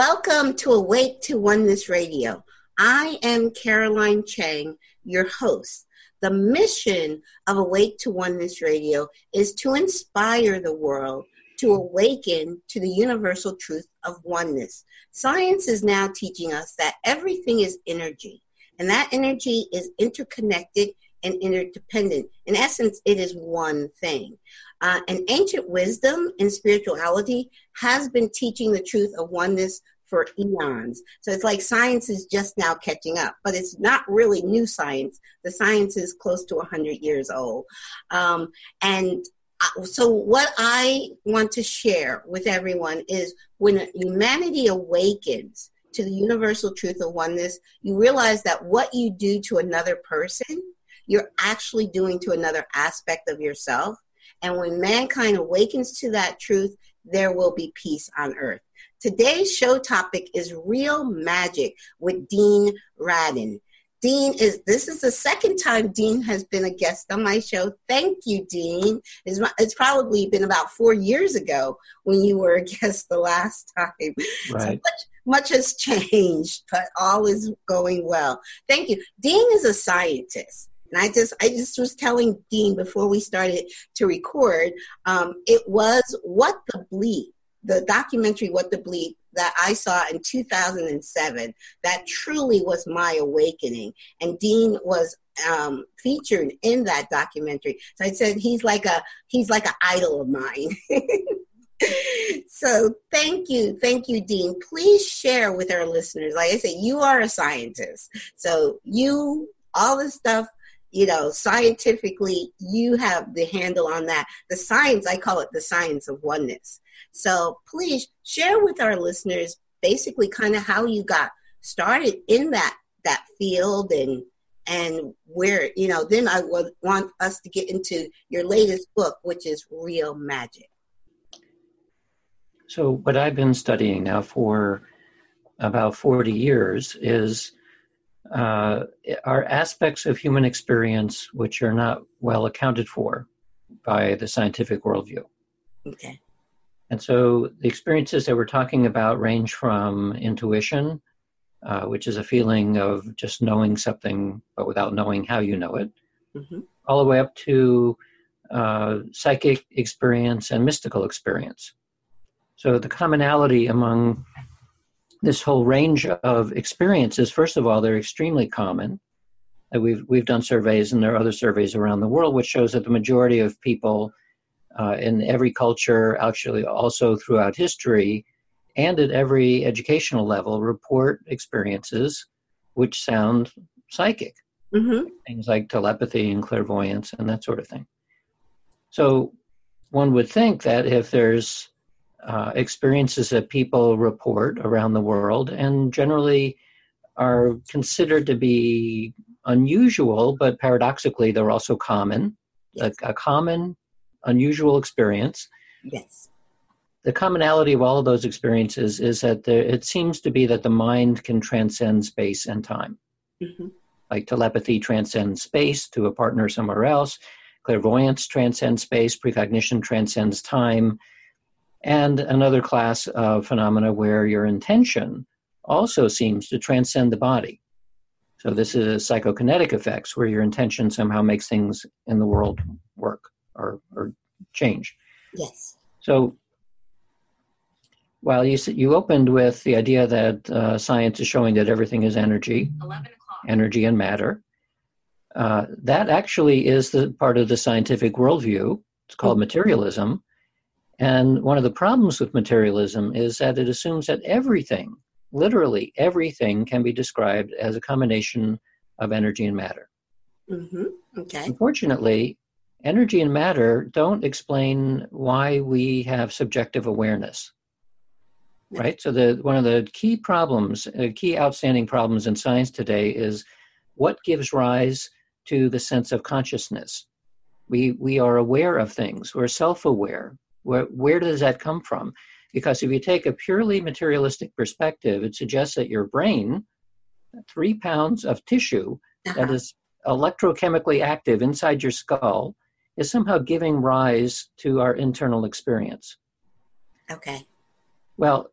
Welcome to Awake to Oneness Radio. I am Caroline Chang, your host. The mission of Awake to Oneness Radio is to inspire the world to awaken to the universal truth of oneness. Science is now teaching us that everything is energy, and that energy is interconnected and interdependent. In essence, it is one thing. Uh, and ancient wisdom and spirituality has been teaching the truth of oneness for eons. So it's like science is just now catching up, but it's not really new science. The science is close to 100 years old. Um, and uh, so what I want to share with everyone is when humanity awakens to the universal truth of oneness, you realize that what you do to another person, you're actually doing to another aspect of yourself. And when mankind awakens to that truth, there will be peace on earth. Today's show topic is real magic with Dean Radin. Dean is this is the second time Dean has been a guest on my show. Thank you, Dean. It's, it's probably been about four years ago when you were a guest the last time. Right. So much, much has changed, but all is going well. Thank you. Dean is a scientist. And I just, I just was telling Dean before we started to record, um, it was what the bleep, the documentary "What the Bleep" that I saw in 2007. That truly was my awakening. And Dean was um, featured in that documentary. So I said he's like a he's like an idol of mine. so thank you thank you dean please share with our listeners like i said you are a scientist so you all the stuff you know, scientifically, you have the handle on that. The science, I call it the science of oneness. So please share with our listeners basically kind of how you got started in that that field and and where you know then i would want us to get into your latest book which is real magic so what i've been studying now for about 40 years is uh, are aspects of human experience which are not well accounted for by the scientific worldview. Okay. And so the experiences that we're talking about range from intuition, uh, which is a feeling of just knowing something but without knowing how you know it, mm-hmm. all the way up to uh, psychic experience and mystical experience. So the commonality among this whole range of experiences, first of all, they're extremely common. Uh, we've, we've done surveys, and there are other surveys around the world, which shows that the majority of people uh, in every culture, actually also throughout history, and at every educational level, report experiences which sound psychic. Mm-hmm. Things like telepathy and clairvoyance and that sort of thing. So one would think that if there's uh, experiences that people report around the world and generally are considered to be unusual, but paradoxically, they're also common. A, a, common, unusual experience. Yes. The commonality of all of those experiences is that there, it seems to be that the mind can transcend space and time. Mm-hmm. Like telepathy transcends space to a partner somewhere else, clairvoyance transcends space, precognition transcends time and another class of phenomena where your intention also seems to transcend the body. So this is psychokinetic effects where your intention somehow makes things in the world work or, or change. Yes. So while you you opened with the idea that uh, science is showing that everything is energy, energy and matter, uh, that actually is the part of the scientific worldview. It's called materialism, and one of the problems with materialism is that it assumes that everything, literally everything, can be described as a combination of energy and matter. Mm-hmm. Okay. Unfortunately, energy and matter don't explain why we have subjective awareness. Right? So the one of the key problems, uh, key outstanding problems in science today is what gives rise to the sense of consciousness. We we are aware of things. We're self-aware. Where, where does that come from? Because if you take a purely materialistic perspective, it suggests that your brain, three pounds of tissue uh-huh. that is electrochemically active inside your skull, is somehow giving rise to our internal experience. Okay. Well,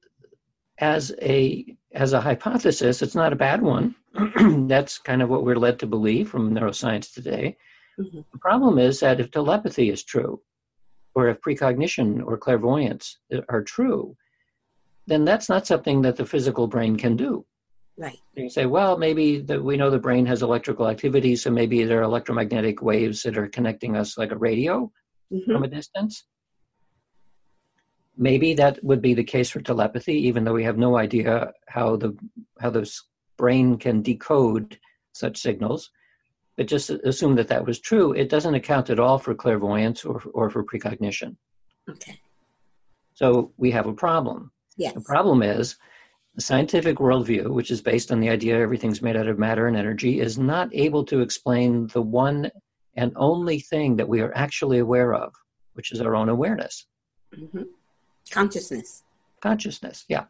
as a as a hypothesis, it's not a bad one. That's kind of what we're led to believe from neuroscience today. Mm-hmm. The problem is that if telepathy is true, or if precognition or clairvoyance are true, then that's not something that the physical brain can do. Right. You say, well, maybe the, we know the brain has electrical activity, so maybe there are electromagnetic waves that are connecting us like a radio mm-hmm. from a distance. Maybe that would be the case for telepathy, even though we have no idea how the how the brain can decode such signals. But just assume that that was true. It doesn't account at all for clairvoyance or or for precognition. Okay. So we have a problem. Yes. The problem is the scientific worldview, which is based on the idea everything's made out of matter and energy, is not able to explain the one and only thing that we are actually aware of, which is our own awareness. Mm-hmm. Consciousness. Consciousness, yeah.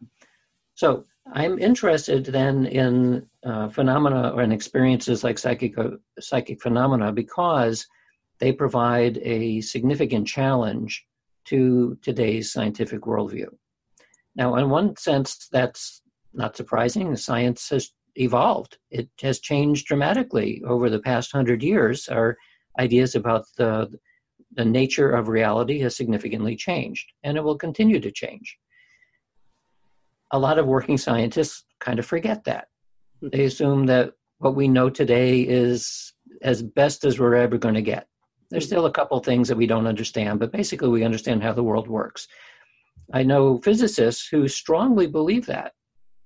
So I'm interested then in uh, phenomena or in experiences like psychic, psychic phenomena because they provide a significant challenge to today's scientific worldview. Now, in one sense, that's not surprising. Science has evolved, it has changed dramatically over the past hundred years. Our ideas about the the nature of reality has significantly changed, and it will continue to change. A lot of working scientists kind of forget that. Hmm. They assume that what we know today is as best as we're ever going to get. There's hmm. still a couple things that we don't understand, but basically we understand how the world works. I know physicists who strongly believe that.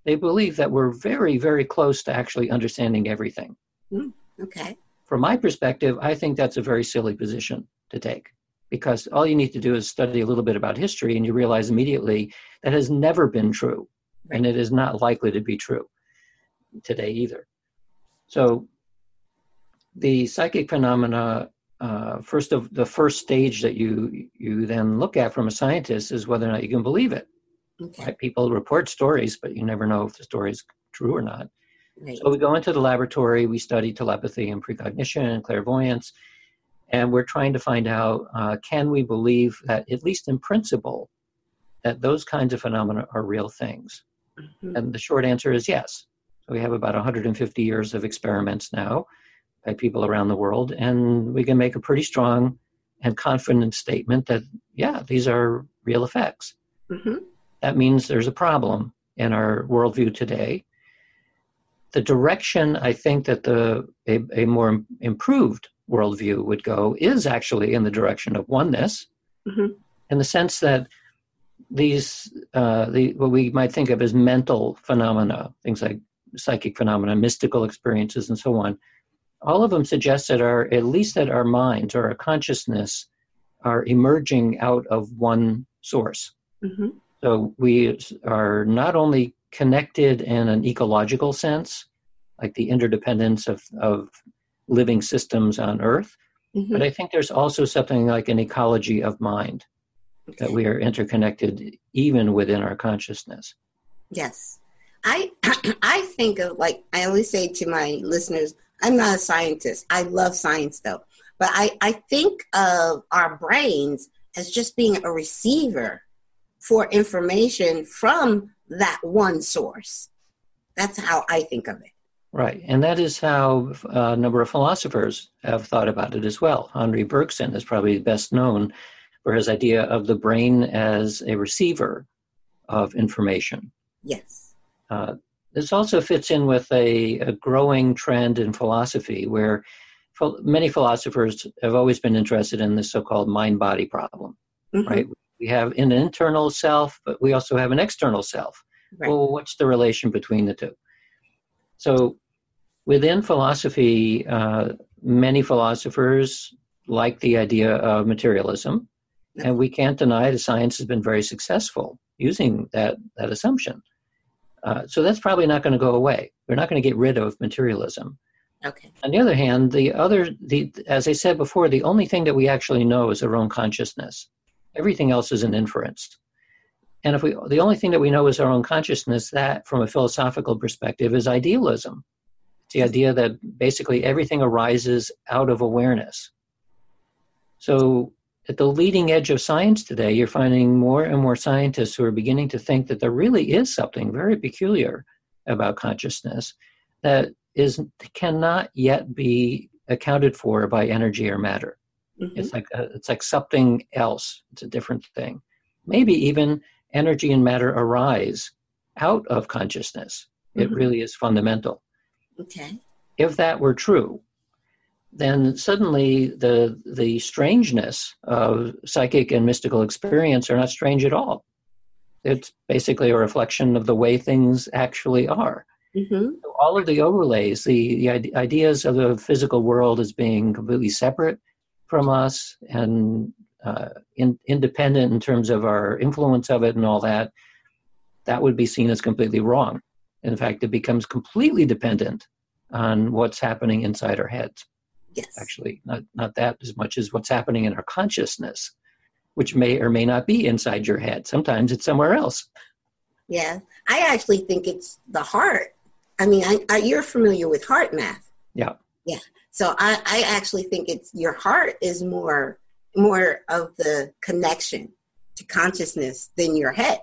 They believe that we're very, very close to actually understanding everything. Mm, okay. From my perspective, I think that's a very silly position to take because all you need to do is study a little bit about history and you realize immediately that has never been true and it is not likely to be true today either. So the psychic phenomena uh, first of the first stage that you you then look at from a scientist is whether or not you can believe it okay. right? people report stories but you never know if the story is true or not right. so we go into the laboratory we study telepathy and precognition and clairvoyance and we're trying to find out uh, can we believe that at least in principle that those kinds of phenomena are real things mm-hmm. and the short answer is yes so we have about 150 years of experiments now by people around the world and we can make a pretty strong and confident statement that yeah these are real effects mm-hmm. that means there's a problem in our worldview today the direction i think that the a, a more improved worldview would go is actually in the direction of oneness, mm-hmm. in the sense that these uh, the what we might think of as mental phenomena, things like psychic phenomena, mystical experiences, and so on, all of them suggest that our at least that our minds or our consciousness are emerging out of one source. Mm-hmm. So we are not only connected in an ecological sense, like the interdependence of, of living systems on Earth. Mm-hmm. But I think there's also something like an ecology of mind that we are interconnected even within our consciousness. Yes. I I think of like I always say to my listeners, I'm not a scientist. I love science though. But I, I think of our brains as just being a receiver for information from that one source. That's how I think of it. Right, and that is how a number of philosophers have thought about it as well. Henri Bergson is probably best known for his idea of the brain as a receiver of information. Yes. Uh, this also fits in with a, a growing trend in philosophy where ph- many philosophers have always been interested in the so called mind body problem, mm-hmm. right? We have an internal self, but we also have an external self. Right. Well, what's the relation between the two? So within philosophy, uh, many philosophers like the idea of materialism, and we can't deny that science has been very successful using that that assumption. Uh, so that's probably not going to go away. We're not going to get rid of materialism. Okay. On the other hand, the other, the as I said before, the only thing that we actually know is our own consciousness. Everything else is an inference. And if we, the only thing that we know is our own consciousness, that from a philosophical perspective is idealism. It's the idea that basically everything arises out of awareness. So at the leading edge of science today, you're finding more and more scientists who are beginning to think that there really is something very peculiar about consciousness that is cannot yet be accounted for by energy or matter. Mm-hmm. It's like a, it's like something else. It's a different thing. Maybe even energy and matter arise out of consciousness. Mm-hmm. It really is fundamental. Okay. If that were true, then suddenly the the strangeness of psychic and mystical experience are not strange at all. It's basically a reflection of the way things actually are. Mm-hmm. So all of the overlays, the, the ideas of the physical world as being completely separate from us and uh, in, independent in terms of our influence of it and all that, that would be seen as completely wrong. In fact, it becomes completely dependent on what's happening inside our heads. Yes. Actually, not, not that as much as what's happening in our consciousness, which may or may not be inside your head. Sometimes it's somewhere else. Yeah. I actually think it's the heart I mean, I, I, you're familiar with HeartMath. Yeah. Yeah. So I, I actually think it's your heart is more more of the connection to consciousness than your head.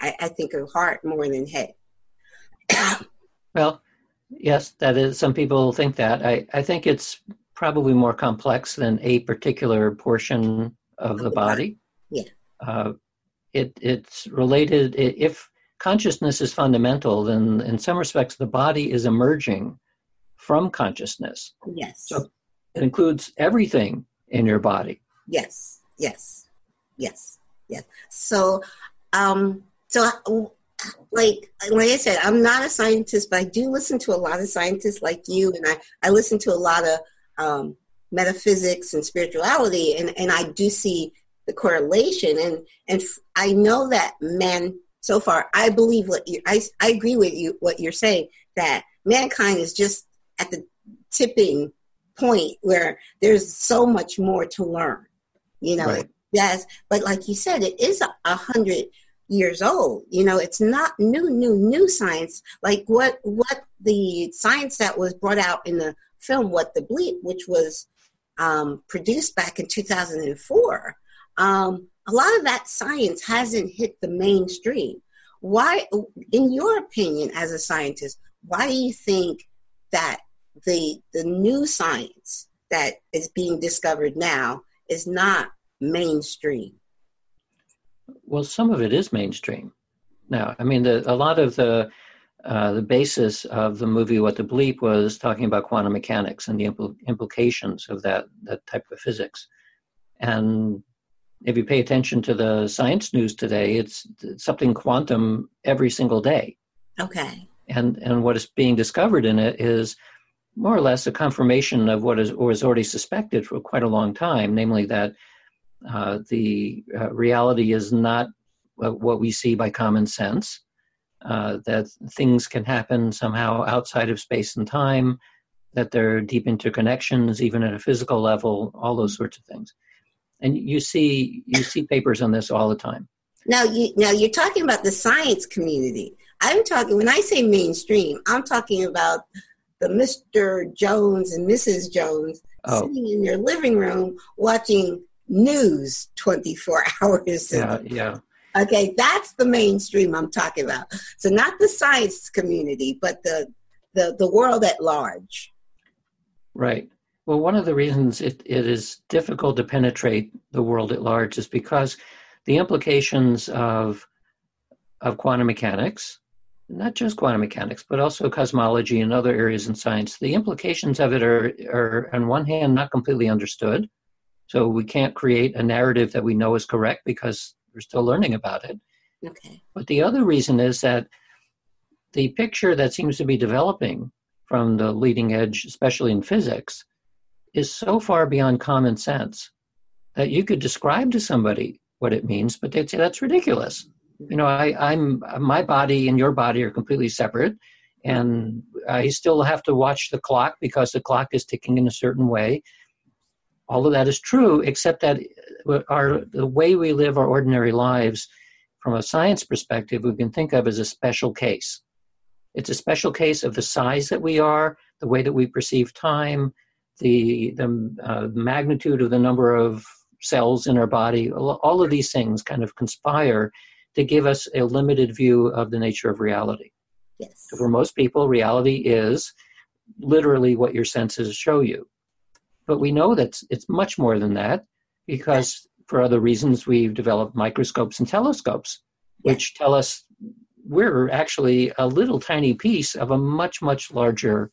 I, I think of heart more than head. Well, yes, that is. Some people think that. I, I think it's probably more complex than a particular portion of the body. Yeah. Uh, it it's related. If consciousness is fundamental, then in some respects the body is emerging from consciousness. Yes. So it includes everything in your body. Yes, yes, yes, yes. So, um, so like like I said, I'm not a scientist, but I do listen to a lot of scientists like you, and I I listen to a lot of um, metaphysics and spirituality, and and I do see the correlation, and and I know that men so far, I believe what you, I, I agree with you, what you're saying, that mankind is just at the tipping point where there's so much more to learn, you know, right. yes, but like you said, it is a, a hundred years old. You know, it's not new, new, new science. Like what, what the science that was brought out in the film, What the Bleep, which was um, produced back in 2004. Um, a lot of that science hasn't hit the mainstream. Why, in your opinion, as a scientist, why do you think that the the new science that is being discovered now is not mainstream? Well, some of it is mainstream. Now, I mean, the, a lot of the uh, the basis of the movie What the Bleep was talking about quantum mechanics and the impl- implications of that that type of physics, and if you pay attention to the science news today, it's, it's something quantum every single day. Okay. And and what is being discovered in it is more or less a confirmation of what is was already suspected for quite a long time, namely that uh, the uh, reality is not what we see by common sense. Uh, that things can happen somehow outside of space and time. That there are deep interconnections, even at a physical level. All those sorts of things and you see you see papers on this all the time. Now, you, now you're talking about the science community. I'm talking when I say mainstream, I'm talking about the Mr. Jones and Mrs. Jones oh. sitting in their living room watching news 24 hours. Yeah, yeah. Okay, that's the mainstream I'm talking about. So not the science community, but the the, the world at large. Right. Well, one of the reasons it, it is difficult to penetrate the world at large is because the implications of of quantum mechanics, not just quantum mechanics, but also cosmology and other areas in science, the implications of it are, are on one hand not completely understood. So we can't create a narrative that we know is correct because we're still learning about it. Okay. But the other reason is that the picture that seems to be developing from the leading edge, especially in physics, is so far beyond common sense that you could describe to somebody what it means, but they'd say that's ridiculous. You know, I, I'm my body and your body are completely separate, and I still have to watch the clock because the clock is ticking in a certain way. All of that is true, except that our the way we live our ordinary lives, from a science perspective, we can think of as a special case. It's a special case of the size that we are, the way that we perceive time, the the uh, magnitude of the number of cells in our body, all of these things kind of conspire to give us a limited view of the nature of reality. Yes. For most people, reality is literally what your senses show you. But we know that it's much more than that because for other reasons we've developed microscopes and telescopes, which tell us we're actually a little tiny piece of a much, much larger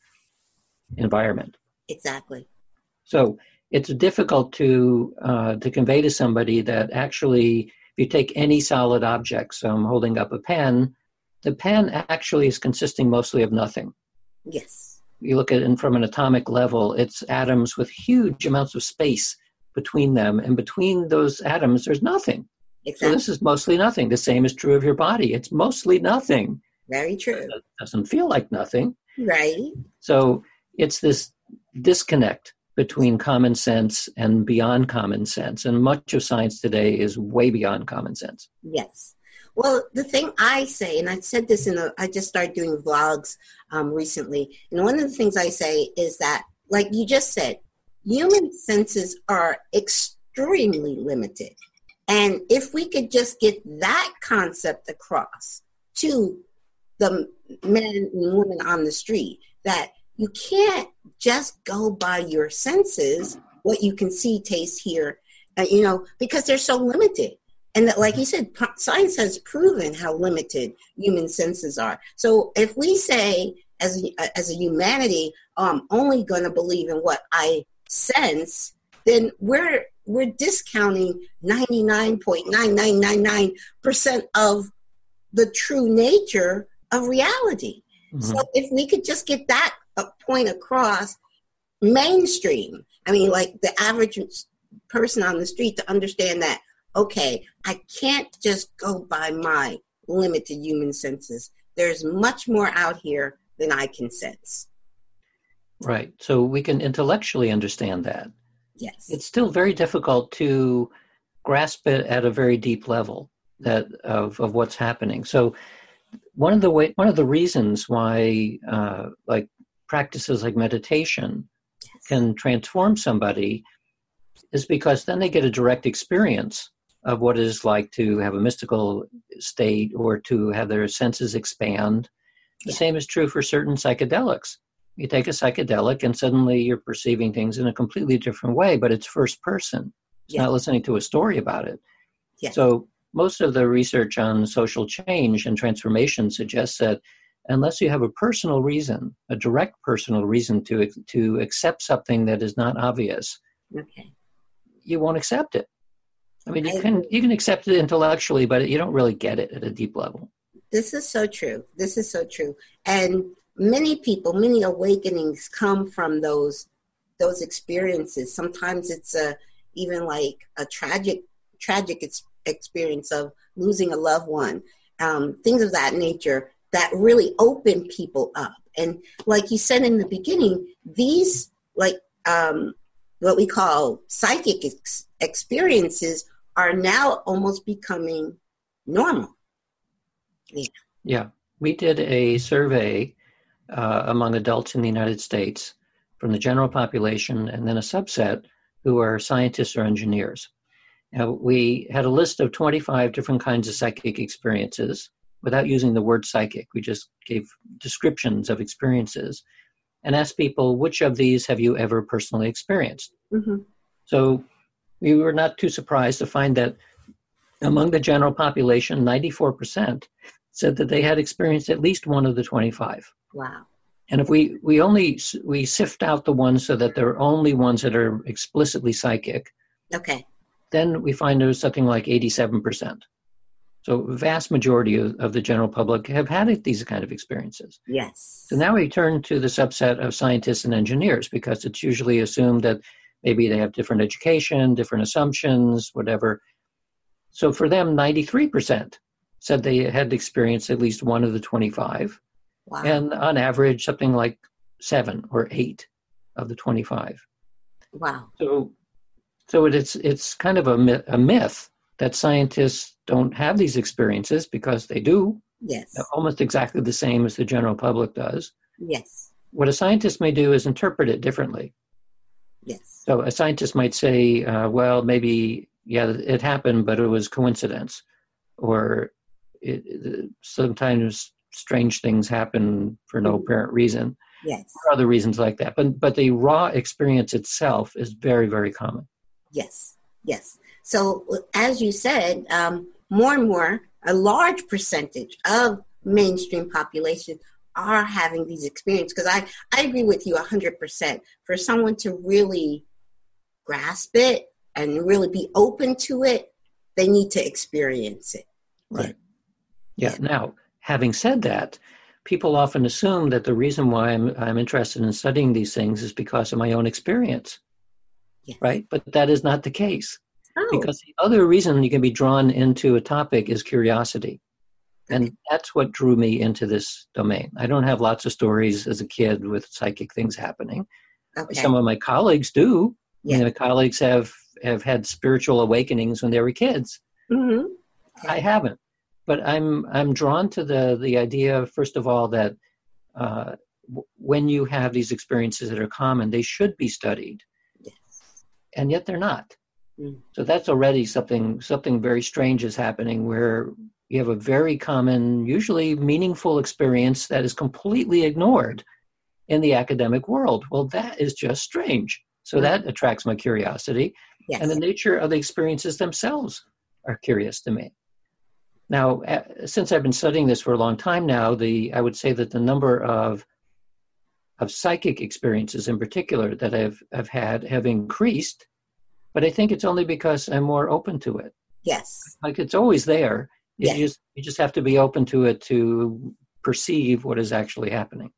environment. Exactly. So it's difficult to uh, to convey to somebody that actually, if you take any solid object, so I'm holding up a pen, the pen actually is consisting mostly of nothing. Yes. You look at it from an atomic level, it's atoms with huge amounts of space between them, and between those atoms, there's nothing. Exactly. So this is mostly nothing. The same is true of your body. It's mostly nothing. Very true. It doesn't feel like nothing. Right. So it's this disconnect between common sense and beyond common sense. And much of science today is way beyond common sense. Yes. Well, the thing I say, and I said this in a, I just started doing vlogs um, recently, and one of the things I say is that, like you just said, human senses are extremely limited. And if we could just get that concept across to the men and women on the street, that you can't just go by your senses, what you can see, taste, hear, uh, you know, because they're so limited. And that, like you said, science has proven how limited human senses are. So if we say, as a, as a humanity, oh, I'm only going to believe in what I sense, then we're we're discounting 99.9999% of the true nature of reality. Mm-hmm. So if we could just get that point across mainstream. I mean, like the average person on the street to understand that, okay, I can't just go by my limited human senses. There's much more out here than I can sense. Right. So we can intellectually understand that. Yes. It's still very difficult to grasp it at a very deep level that of, of what's happening. So one of the way one of the reasons why uh, like practices like meditation can transform somebody is because then they get a direct experience of what it is like to have a mystical state or to have their senses expand. The yeah. same is true for certain psychedelics. You take a psychedelic and suddenly you're perceiving things in a completely different way, but it's first person. It's yeah. not listening to a story about it. Yeah. So most of the research on social change and transformation suggests that unless you have a personal reason, a direct personal reason to to accept something that is not obvious, okay. you won't accept it. I mean, you can you can accept it intellectually, but you don't really get it at a deep level. This is so true. This is so true. And many people, many awakenings come from those those experiences. Sometimes it's a even like a tragic tragic experience of losing a loved one, um, things of that nature that really open people up. And like you said in the beginning, these like um, what we call psychic ex- experiences are now almost becoming normal. Yeah. yeah. We did a survey uh, among adults in the United States from the general population and then a subset who are scientists or engineers. Now, we had a list of 25 different kinds of psychic experiences without using the word psychic. We just gave descriptions of experiences and asked people, which of these have you ever personally experienced? Mm-hmm. So we were not too surprised to find that among the general population, 94% said that they had experienced at least one of the 25. Wow. And if we, we only we sift out the ones so that they're only ones that are explicitly psychic, okay, then we find there's something like 87%. So vast majority of, of the general public have had these kind of experiences. Yes. So now we turn to the subset of scientists and engineers because it's usually assumed that maybe they have different education, different assumptions, whatever. So for them, 93% said they had experienced at least one of the 25. Wow. And on average, something like seven or eight of the 25. Wow. So, so it's, it's kind of a myth, a myth that scientists don't have these experiences because they do. Yes. almost exactly the same as the general public does. Yes. What a scientist may do is interpret it differently. Yes. So a scientist might say, uh, well, maybe, yeah, it happened, but it was coincidence. Or it, it, sometimes strange things happen for no mm-hmm. apparent reason. Yes. Or other reasons like that. But, but the raw experience itself is very, very common. Yes. Yes. So, as you said, um, more and more, a large percentage of mainstream population are having these experiences. Because I, I agree with you 100%. For someone to really grasp it and really be open to it, they need to experience it. Right. Yeah. yeah. Now, having said that, people often assume that the reason why I'm, I'm interested in studying these things is because of my own experience. Yes. Right? But that is not the case. Oh. Because the other reason you can be drawn into a topic is curiosity. And that's what drew me into this domain. I don't have lots of stories as a kid with psychic things happening. Okay. Some of my colleagues do. Yeah. You know, colleagues have, have had spiritual awakenings when they were kids. Mm-hmm. Okay. I haven't. But I'm I'm drawn to the the idea first of all that uh, w- when you have these experiences that are common, they should be studied, yes. and yet they're not. Mm. So that's already something something very strange is happening where you have a very common, usually meaningful experience that is completely ignored in the academic world. Well, that is just strange. So mm-hmm. that attracts my curiosity. Yes. And the nature of the experiences themselves are curious to me. Now, since I've been studying this for a long time now, the I would say that the number of of psychic experiences in particular that I've, I've had have increased but I think it's only because I'm more open to it. Yes. Like it's always there. You yes. just you just have to be open to it to perceive what is actually happening.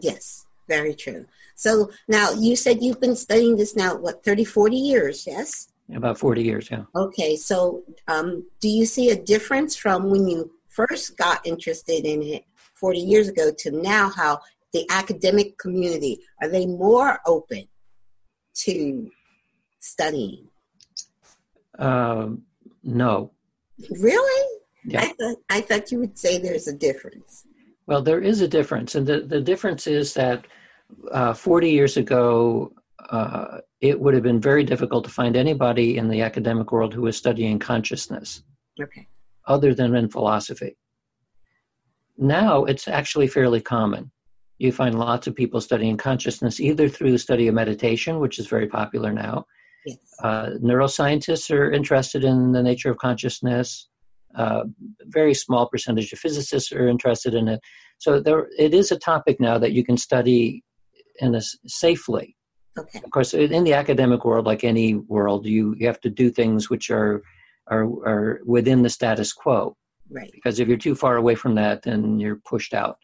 Yes, very true. So now you said you've been studying this now what 30 40 years, yes? About 40 years, yeah. Okay, so um, do you see a difference from when you first got interested in it 40 years ago to now how the academic community are they more open to studying? Um, no. Really? Yeah. I thought, I thought you would say there's a difference. Well, there is a difference. And the, the difference is that uh, 40 years ago, uh, it would have been very difficult to find anybody in the academic world who was studying consciousness. Okay. Other than in philosophy. Now it's actually fairly common. You find lots of people studying consciousness either through the study of meditation, which is very popular now, Yes. Uh, neuroscientists are interested in the nature of consciousness. Uh, very small percentage of physicists are interested in it. So there, it is a topic now that you can study in a, safely. Okay. Of course, in the academic world, like any world, you, you have to do things which are, are are within the status quo. Right. Because if you're too far away from that, then you're pushed out.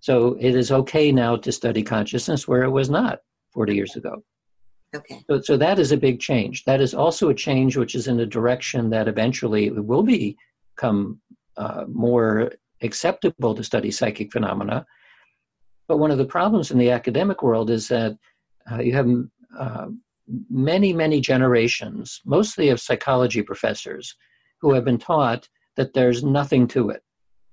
So it is okay now to study consciousness where it was not 40 years ago. Okay. So, so that is a big change. That is also a change which is in a direction that eventually it will become uh, more acceptable to study psychic phenomena. But one of the problems in the academic world is that uh, you have uh, many, many generations, mostly of psychology professors, who have been taught that there's nothing to it.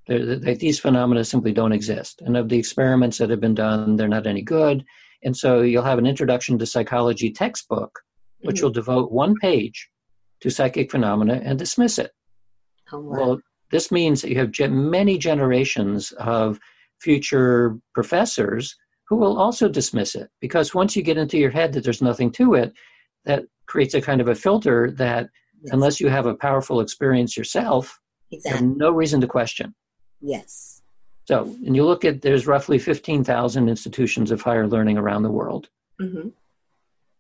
That these phenomena simply don't exist. And of the experiments that have been done, they're not any good and so you'll have an introduction to psychology textbook, which mm-hmm. will devote one page to psychic phenomena and dismiss it. Oh, wow. Well, this means that you have many generations of future professors who will also dismiss it because once you get into your head that there's nothing to it, that creates a kind of a filter that yes. unless you have a powerful experience yourself, exactly. no reason to question. Yes. So, and you look at there's roughly 15,000 institutions of higher learning around the world. Mm-hmm.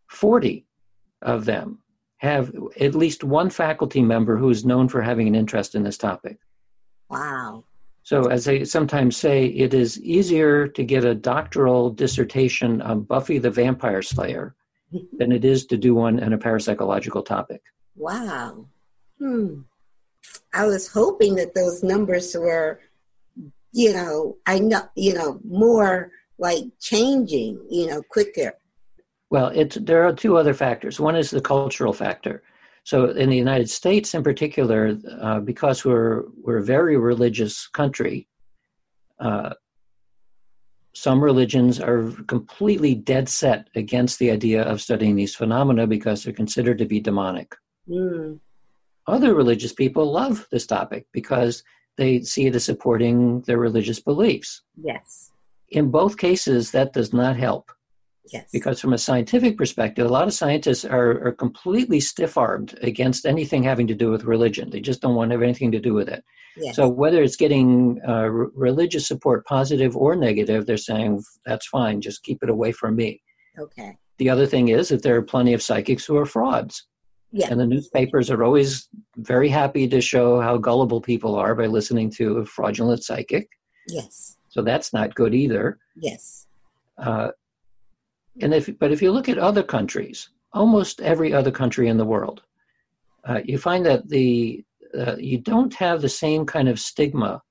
40 of them have at least one faculty member who is known for having an interest in this topic. Wow. So, as I sometimes say, it is easier to get a doctoral dissertation on Buffy the Vampire Slayer than it is to do one on a parapsychological topic. Wow. Hmm. I was hoping that those numbers were you know, I know, you know, more like changing, you know, quicker. Well, it's there are two other factors. One is the cultural factor. So, in the United States, in particular, uh, because we're we're a very religious country, uh, some religions are completely dead set against the idea of studying these phenomena because they're considered to be demonic. Mm. Other religious people love this topic because they see it as supporting their religious beliefs. Yes. In both cases, that does not help. Yes. Because from a scientific perspective, a lot of scientists are, are completely stiff armed against anything having to do with religion. They just don't want to have anything to do with it. Yes. So whether it's getting uh, r- religious support, positive or negative, they're saying that's fine. Just keep it away from me. Okay. The other thing is that there are plenty of psychics who are frauds. Yeah. And the newspapers are always very happy to show how gullible people are by listening to a fraudulent psychic. Yes. So that's not good either. Yes. Uh, and if, but if you look at other countries, almost every other country in the world, uh, you find that the uh, you don't have the same kind of stigma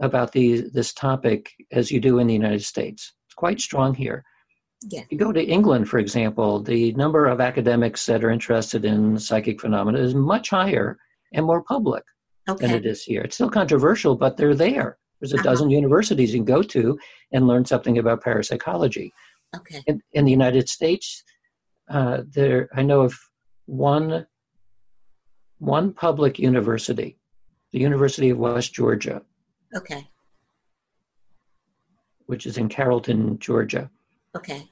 about the, this topic as you do in the United States. It's quite strong here. Yeah. You go to England, for example, the number of academics that are interested in psychic phenomena is much higher and more public okay. than it is here. It's still controversial, but they're there. There's a uh-huh. dozen universities you can go to and learn something about parapsychology. Okay. In, in the United States, uh, there I know of one one public university, the University of West Georgia. Okay. Which is in Carrollton, Georgia. Okay.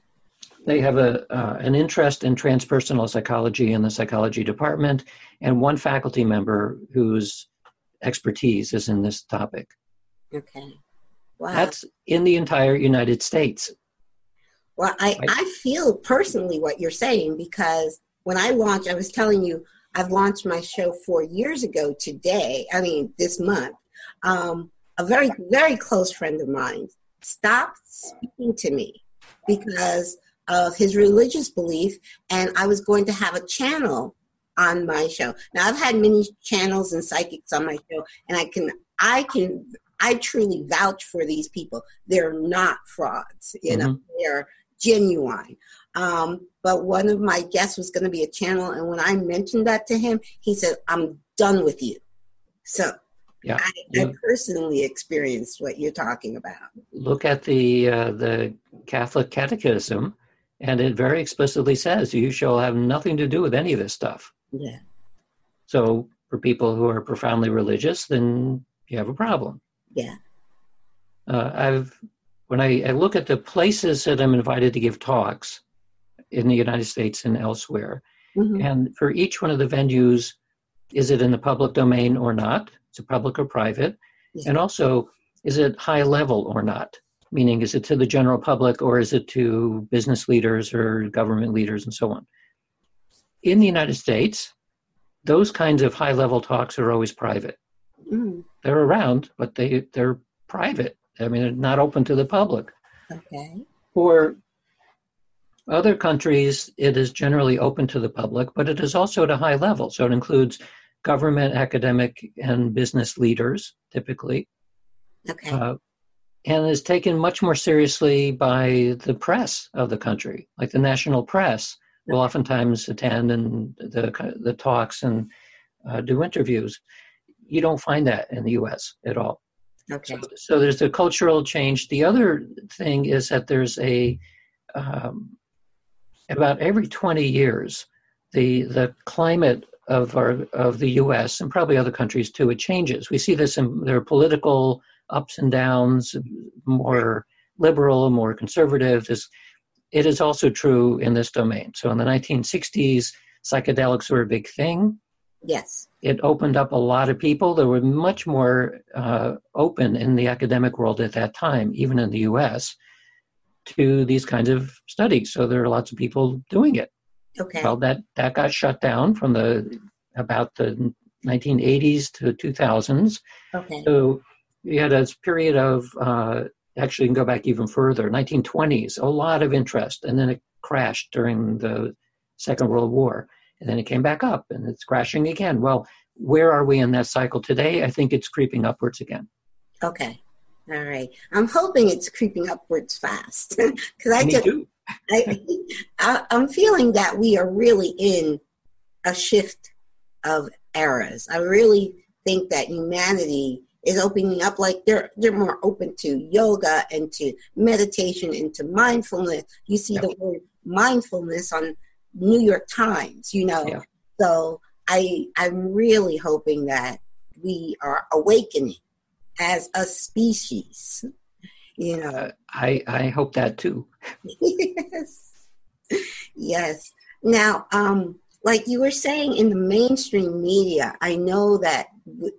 They have a uh, an interest in transpersonal psychology in the psychology department, and one faculty member whose expertise is in this topic. Okay. Wow. That's in the entire United States. Well, I, I feel personally what you're saying because when I launched, I was telling you, I've launched my show four years ago today, I mean, this month. Um, a very, very close friend of mine stopped speaking to me because of his religious belief, and I was going to have a channel on my show. Now, I've had many channels and psychics on my show, and I can, I can, I truly vouch for these people. They're not frauds, you know. Mm-hmm. They're genuine. Um, but one of my guests was going to be a channel, and when I mentioned that to him, he said, "I'm done with you." So, yeah, I, yeah. I personally experienced what you're talking about. Look at the uh, the Catholic Catechism, and it very explicitly says you shall have nothing to do with any of this stuff. Yeah. So, for people who are profoundly religious, then you have a problem. Yeah. Uh, I've when I, I, look at the places that I'm invited to give talks in the United States and elsewhere, mm-hmm. and for each one of the venues, is it in the public domain or not? Is it public or private? Yeah. And also, is it high level or not? Meaning, is it to the general public or is it to business leaders or government leaders and so on? In the United States, those kinds of high level talks are always private. Mm. They're around, but they, they're private I mean, not open to the public. Okay. For other countries, it is generally open to the public, but it is also at a high level. So it includes government, academic, and business leaders, typically. Okay. Uh, and is taken much more seriously by the press of the country. Like the national press will oftentimes attend and the the talks and uh, do interviews. You don't find that in the U.S. at all. Okay. So, so, there's a cultural change. The other thing is that there's a um, about every 20 years, the the climate of our of the U.S. and probably other countries too it changes. We see this in their political ups and downs, more liberal, more conservative. This, it is also true in this domain. So in the 1960s, psychedelics were a big thing. Yes. It opened up a lot of people. There were much more uh, open in the academic world at that time, even in the US, to these kinds of studies. So there are lots of people doing it. Okay. Well, that, that got shut down from the about the 1980s to 2000s. Okay. So you had a period of, uh, actually, you can go back even further, 1920s, a lot of interest, and then it crashed during the Second World War and then it came back up and it's crashing again. Well, where are we in that cycle today? I think it's creeping upwards again. Okay. All right. I'm hoping it's creeping upwards fast because I Me just. I, I, I'm feeling that we are really in a shift of eras. I really think that humanity is opening up like they're they're more open to yoga and to meditation and to mindfulness you see the word mindfulness on new york times you know yeah. so i i'm really hoping that we are awakening as a species you know uh, i i hope that too yes yes now um like you were saying in the mainstream media, I know that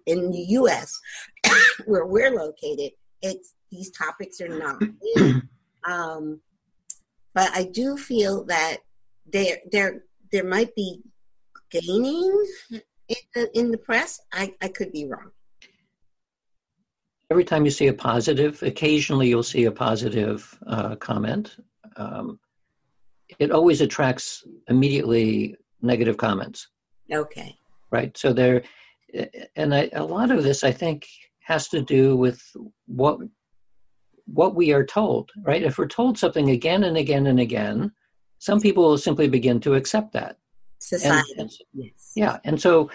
in the U.S., where we're located, it's these topics are not. um, but I do feel that there there there might be gaining in the, in the press. I, I could be wrong. Every time you see a positive, occasionally you'll see a positive uh, comment. Um, it always attracts immediately negative comments. Okay. Right. So there, and I, a lot of this, I think, has to do with what what we are told. Right. If we're told something again and again and again, some people will simply begin to accept that. Society. And, yes. Yeah. And so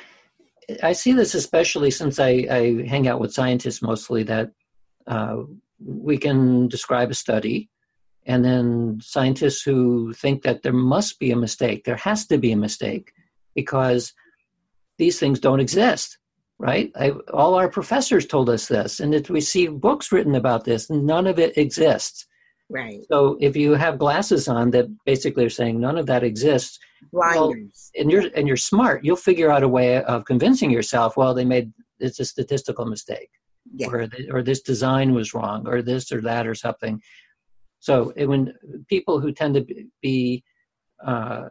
I see this especially since I, I hang out with scientists mostly that uh, we can describe a study and then scientists who think that there must be a mistake, there has to be a mistake because these things don't exist, right? I, all our professors told us this, and we see books written about this, none of it exists. Right. So if you have glasses on that basically are saying none of that exists, well, and you're and you're smart, you'll figure out a way of convincing yourself. Well, they made it's a statistical mistake, yeah. or or this design was wrong, or this or that or something. So it, when people who tend to be uh,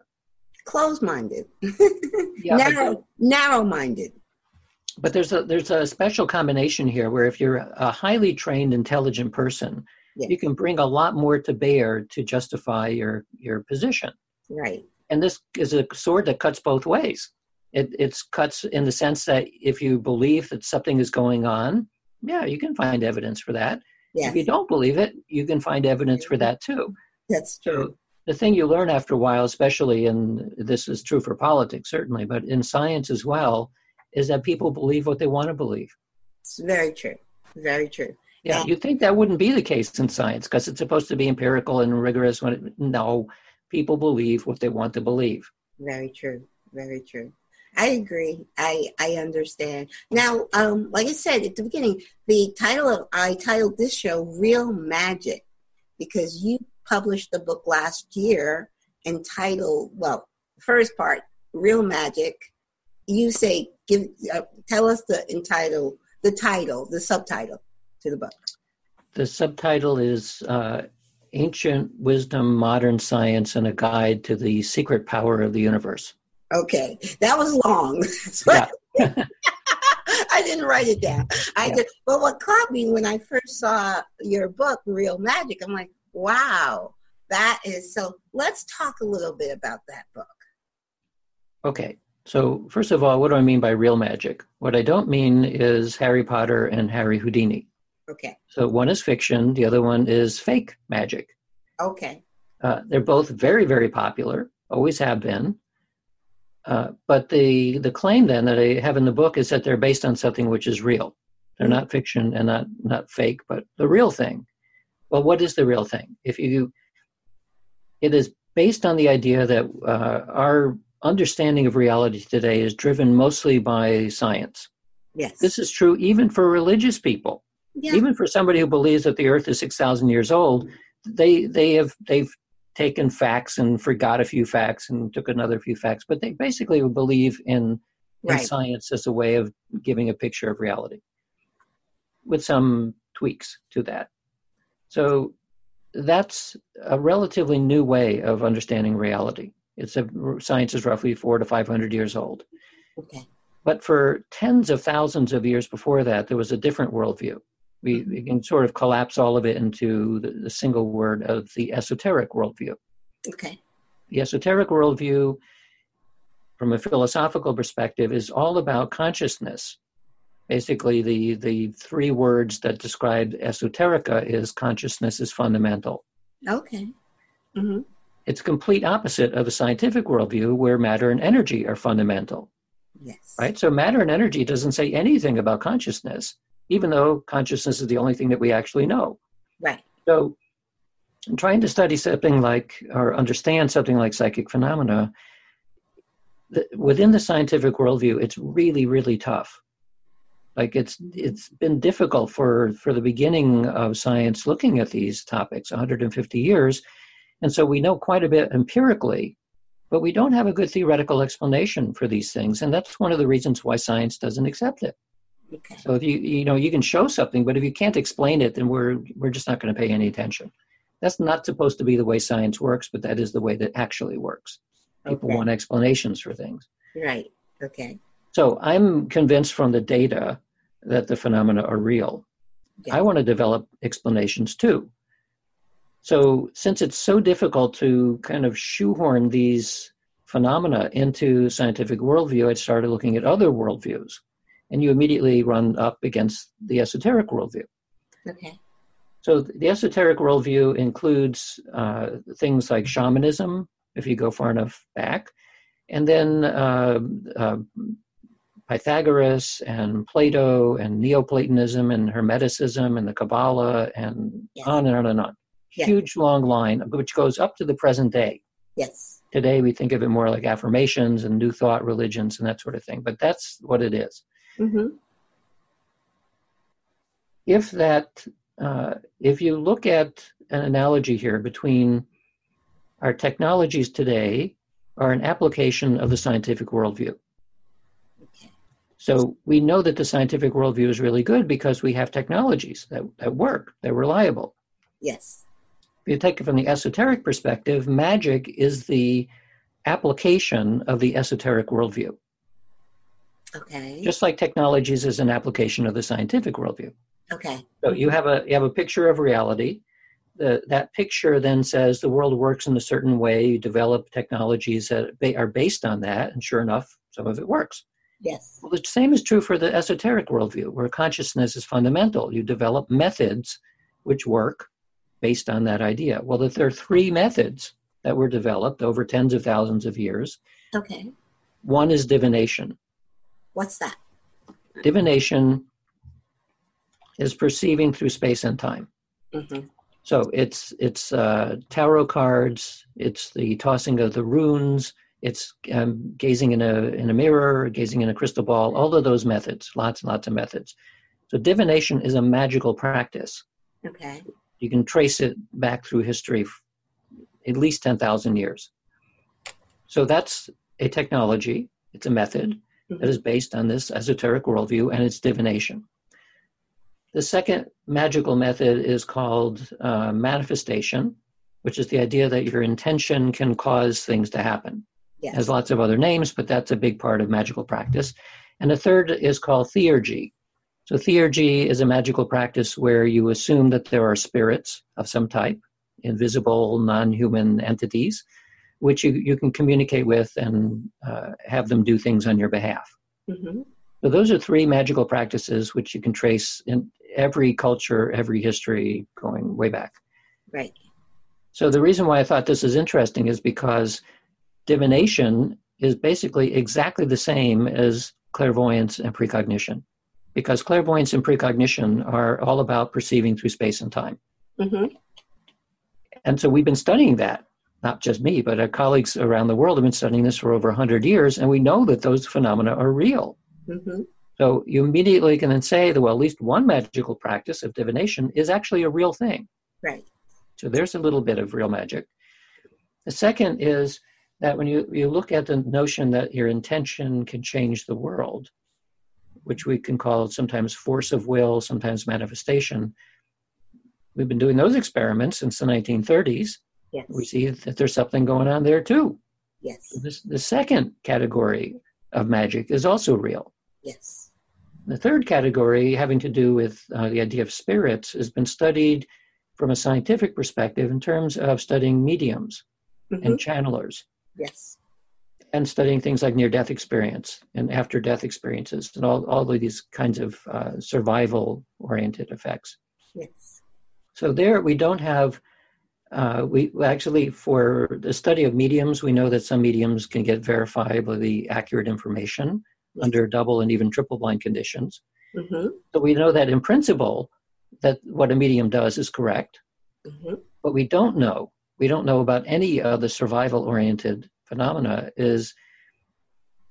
closed-minded, yeah, narrow, narrow-minded. But there's a there's a special combination here where if you're a highly trained, intelligent person, you can bring a lot more to bear to justify your your position. Right. And this is a sword that cuts both ways. It it's cuts in the sense that if you believe that something is going on, yeah, you can find evidence for that. Yes. If you don't believe it, you can find evidence for that too. That's true. So the thing you learn after a while, especially, and this is true for politics certainly, but in science as well, is that people believe what they want to believe. It's very true. Very true. Yeah, you'd think that wouldn't be the case in science because it's supposed to be empirical and rigorous. When it, no, people believe what they want to believe. Very true. Very true. I agree. I I understand. Now, um, like I said at the beginning, the title of I titled this show "Real Magic" because you published the book last year entitled, well, first part, "Real Magic." You say, give, uh, tell us the entitle, the title, the subtitle to the book. The subtitle is uh, "Ancient Wisdom, Modern Science, and a Guide to the Secret Power of the Universe." Okay, that was long. yeah. I didn't write it down. I yeah. did, but what caught me when I first saw your book, Real Magic, I'm like, wow, that is so. Let's talk a little bit about that book. Okay, so first of all, what do I mean by real magic? What I don't mean is Harry Potter and Harry Houdini. Okay. So one is fiction, the other one is fake magic. Okay. Uh, they're both very, very popular, always have been. Uh, but the the claim then that I have in the book is that they're based on something which is real. They're not fiction and not not fake, but the real thing. Well, what is the real thing? If you, it is based on the idea that uh, our understanding of reality today is driven mostly by science. Yes, this is true even for religious people. Yeah. Even for somebody who believes that the Earth is six thousand years old, they they have they've taken facts and forgot a few facts and took another few facts, but they basically believe in, in right. science as a way of giving a picture of reality with some tweaks to that. So that's a relatively new way of understanding reality. It's a science is roughly four to five hundred years old. Okay. But for tens of thousands of years before that, there was a different worldview we, we can sort of collapse all of it into the, the single word of the esoteric worldview. Okay. The esoteric worldview, from a philosophical perspective, is all about consciousness. Basically, the, the three words that describe esoterica is consciousness is fundamental. Okay. Mm-hmm. It's complete opposite of a scientific worldview where matter and energy are fundamental. Yes. Right? So matter and energy doesn't say anything about consciousness even though consciousness is the only thing that we actually know. Right. So, trying to study something like or understand something like psychic phenomena the, within the scientific worldview, it's really, really tough. Like it's it's been difficult for for the beginning of science looking at these topics, 150 years, and so we know quite a bit empirically, but we don't have a good theoretical explanation for these things, and that's one of the reasons why science doesn't accept it. Okay. So if you you know you can show something, but if you can't explain it, then we're we're just not going to pay any attention. That's not supposed to be the way science works, but that is the way that actually works. People okay. want explanations for things. Right. Okay. So I'm convinced from the data that the phenomena are real. Yeah. I want to develop explanations too. So since it's so difficult to kind of shoehorn these phenomena into scientific worldview, I started looking at other worldviews. And you immediately run up against the esoteric worldview. Okay. So the esoteric worldview includes uh, things like shamanism, if you go far enough back, and then uh, uh, Pythagoras and Plato and Neoplatonism and Hermeticism and the Kabbalah and yes. on and on and on. Yes. Huge long line which goes up to the present day. Yes. Today we think of it more like affirmations and new thought religions and that sort of thing, but that's what it is. Mm-hmm. If that, uh, if you look at an analogy here between our technologies today are an application of the scientific worldview. So we know that the scientific worldview is really good because we have technologies that, that work, they're reliable. Yes. If you take it from the esoteric perspective, magic is the application of the esoteric worldview. Okay. Just like technologies is an application of the scientific worldview. Okay. So you have a you have a picture of reality. The, that picture then says the world works in a certain way. You develop technologies that are based on that, and sure enough, some of it works. Yes. Well, the same is true for the esoteric worldview, where consciousness is fundamental. You develop methods which work based on that idea. Well, if there are three methods that were developed over tens of thousands of years. Okay. One is divination. What's that? Divination is perceiving through space and time. Mm-hmm. So it's it's uh, tarot cards, it's the tossing of the runes, it's um, gazing in a in a mirror, gazing in a crystal ball. All of those methods, lots and lots of methods. So divination is a magical practice. Okay. You can trace it back through history, at least ten thousand years. So that's a technology. It's a method mm-hmm. that is based on this esoteric worldview, and it's divination. The second magical method is called uh, manifestation, which is the idea that your intention can cause things to happen. Yes. Has lots of other names, but that's a big part of magical practice. And the third is called theurgy. So theurgy is a magical practice where you assume that there are spirits of some type, invisible, non-human entities, which you, you can communicate with and uh, have them do things on your behalf. Mm-hmm. So those are three magical practices which you can trace in every culture, every history going way back. Right. So the reason why I thought this is interesting is because divination is basically exactly the same as clairvoyance and precognition because clairvoyance and precognition are all about perceiving through space and time. Mm-hmm. And so we've been studying that, not just me, but our colleagues around the world have been studying this for over 100 years, and we know that those phenomena are real. Mm-hmm. So you immediately can then say that, well, at least one magical practice of divination is actually a real thing. Right. So there's a little bit of real magic. The second is that when you, you look at the notion that your intention can change the world, which we can call sometimes force of will, sometimes manifestation, we've been doing those experiments since the 1930s. Yes. We see that there's something going on there too. Yes. This, the second category of magic is also real. Yes. The third category, having to do with uh, the idea of spirits, has been studied from a scientific perspective in terms of studying mediums mm-hmm. and channelers. Yes. And studying things like near death experience and after death experiences and all, all of these kinds of uh, survival oriented effects. Yes. So, there we don't have, uh, we actually, for the study of mediums, we know that some mediums can get verifiably accurate information under double and even triple blind conditions. Mm-hmm. So we know that in principle, that what a medium does is correct. Mm-hmm. But we don't know. We don't know about any of the survival-oriented phenomena. Is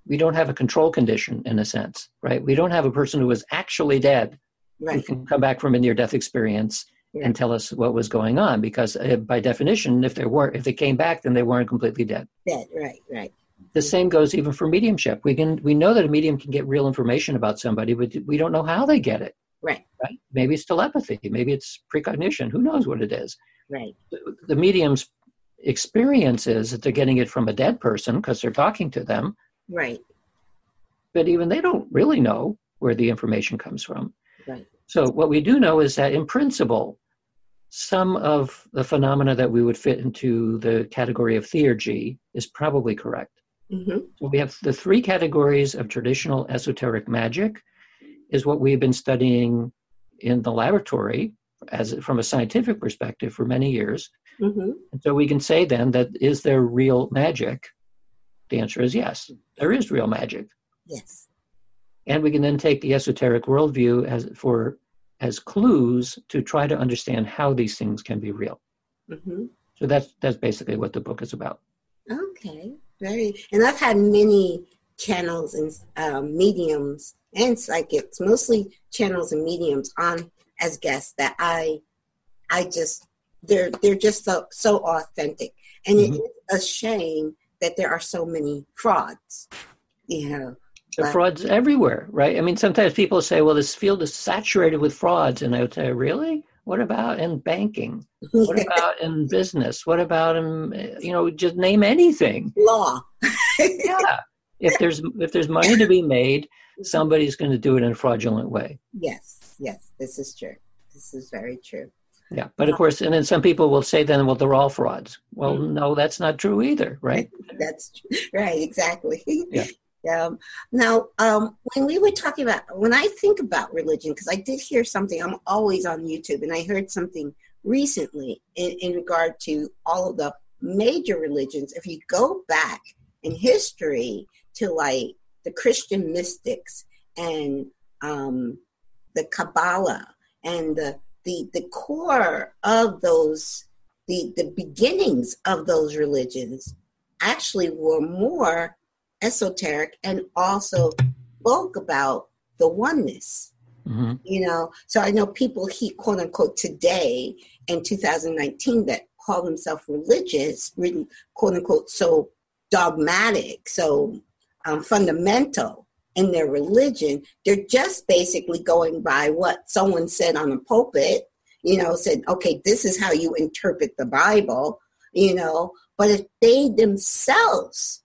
we don't have a control condition in a sense, right? We don't have a person who is actually dead right. who can come back from a near-death experience yeah. and tell us what was going on because uh, by definition if they were if they came back then they weren't completely dead. Dead right right. The same goes even for mediumship. We can we know that a medium can get real information about somebody but we don't know how they get it. Right. Right? Maybe it's telepathy. Maybe it's precognition. Who knows what it is? Right. The, the medium's experience is that they're getting it from a dead person because they're talking to them. Right. But even they don't really know where the information comes from. Right. So what we do know is that in principle some of the phenomena that we would fit into the category of theurgy is probably correct. Mm-hmm. So we have the three categories of traditional esoteric magic, is what we've been studying in the laboratory as from a scientific perspective for many years. Mm-hmm. And so we can say then that is there real magic? The answer is yes, there is real magic. Yes. And we can then take the esoteric worldview as for as clues to try to understand how these things can be real. Mm-hmm. So that's that's basically what the book is about. Okay, very. And I've had many channels and um, mediums and psychics, mostly channels and mediums, on as guests that I, I just they're they're just so so authentic, and mm-hmm. it's a shame that there are so many frauds. You know, the frauds everywhere, right? I mean, sometimes people say, well, this field is saturated with frauds. And I would say, really? What about in banking? What about in business? What about in, you know, just name anything. Law. yeah. If there's, if there's money to be made, somebody's going to do it in a fraudulent way. Yes. Yes. This is true. This is very true. Yeah, but of course, and then some people will say, then, well, they're all frauds. Well, mm-hmm. no, that's not true either, right? That's true. right, exactly. Yeah. Um, now, um, when we were talking about, when I think about religion, because I did hear something, I'm always on YouTube, and I heard something recently in, in regard to all of the major religions. If you go back in history to like the Christian mystics and um, the Kabbalah and the, the, the core of those, the, the beginnings of those religions actually were more esoteric and also spoke about the oneness. Mm-hmm. You know, so I know people he quote unquote today in 2019 that call themselves religious, really quote unquote so dogmatic, so um, fundamental in their religion. They're just basically going by what someone said on a pulpit. You know, said, okay, this is how you interpret the Bible. You know, but if they themselves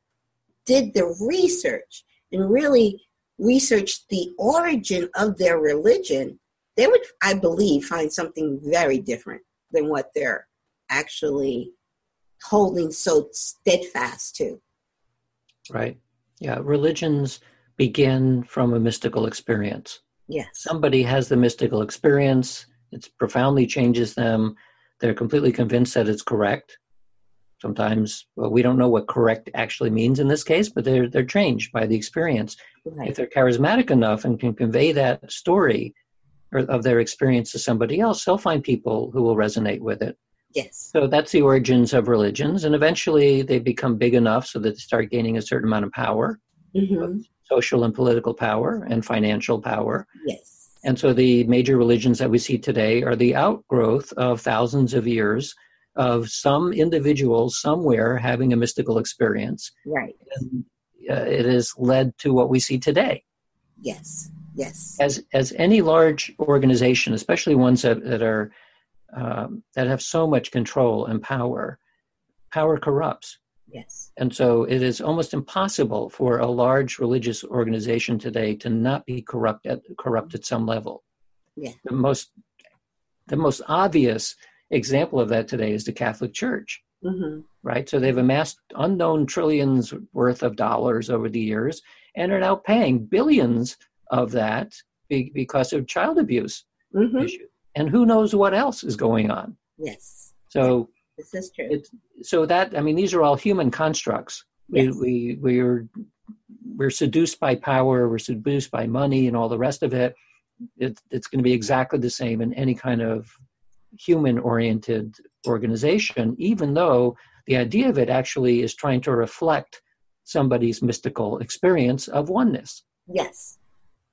did the research and really researched the origin of their religion, they would, I believe, find something very different than what they're actually holding so steadfast to. Right. Yeah. Religions begin from a mystical experience. Yes. Somebody has the mystical experience, it profoundly changes them. They're completely convinced that it's correct sometimes well, we don't know what correct actually means in this case, but they're they're changed by the experience. Right. If they're charismatic enough and can convey that story or of their experience to somebody else, they'll find people who will resonate with it. Yes. So that's the origins of religions, and eventually they become big enough so that they start gaining a certain amount of power, mm-hmm. social and political power, and financial power. Yes. And so the major religions that we see today are the outgrowth of thousands of years of some individual somewhere having a mystical experience. Right. And, uh, it has led to what we see today. Yes. Yes. As as any large organization, especially ones that, that are um, that have so much control and power, power corrupts. Yes. And so it is almost impossible for a large religious organization today to not be corrupt at corrupt at some level. Yeah. The most the most obvious example of that today is the Catholic Church. Mm-hmm. Right? So they've amassed unknown trillions worth of dollars over the years and are now paying billions of that because of child abuse mm-hmm. issues. And who knows what else is going on? Yes. So this is true. so that I mean, these are all human constructs. Yes. We we we are we're seduced by power. We're seduced by money and all the rest of it. it, it's going to be exactly the same in any kind of human oriented organization, even though the idea of it actually is trying to reflect somebody's mystical experience of oneness. Yes,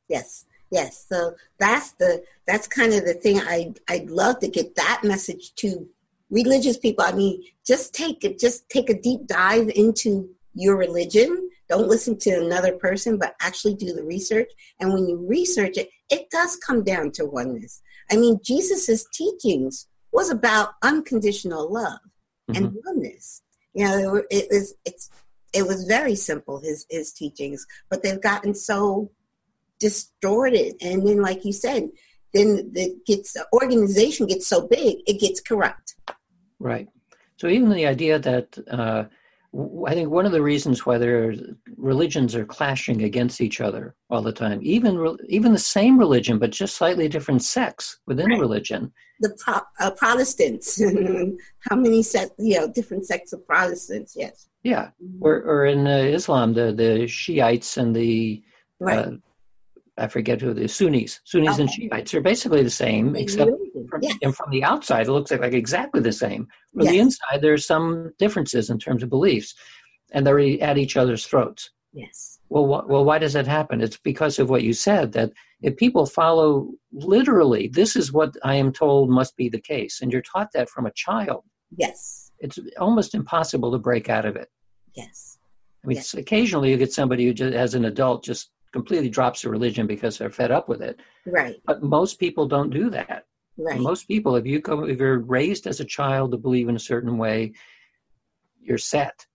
yes, yes. So that's the that's kind of the thing. I I'd love to get that message to religious people. I mean, just take just take a deep dive into your religion. Don't listen to another person, but actually do the research. And when you research it, it does come down to oneness. I mean, Jesus's teachings was about unconditional love mm-hmm. and oneness. You know, it was it's it was very simple his his teachings, but they've gotten so distorted. And then, like you said, then the gets the organization gets so big, it gets corrupt. Right. So even the idea that uh, I think one of the reasons why there religions are clashing against each other all the time, even even the same religion but just slightly different sects within right. a religion. The pro, uh, Protestants, how many sects? You know, different sects of Protestants. Yes. Yeah, or or in uh, Islam, the the Shiites and the right. uh, I forget who the Sunnis, Sunnis okay. and Shiites are basically the same, except yes. and from the outside it looks like, like exactly the same. From yes. the inside, there's some differences in terms of beliefs, and they're at each other's throats. Yes. Well, wh- well, why does that happen? It's because of what you said that if people follow literally, this is what I am told must be the case, and you're taught that from a child. Yes. It's almost impossible to break out of it. Yes. I mean, yes. occasionally you get somebody who, just, as an adult, just completely drops the religion because they're fed up with it. Right. But most people don't do that. Right. Most people, if you go, if you're raised as a child to believe in a certain way, you're set.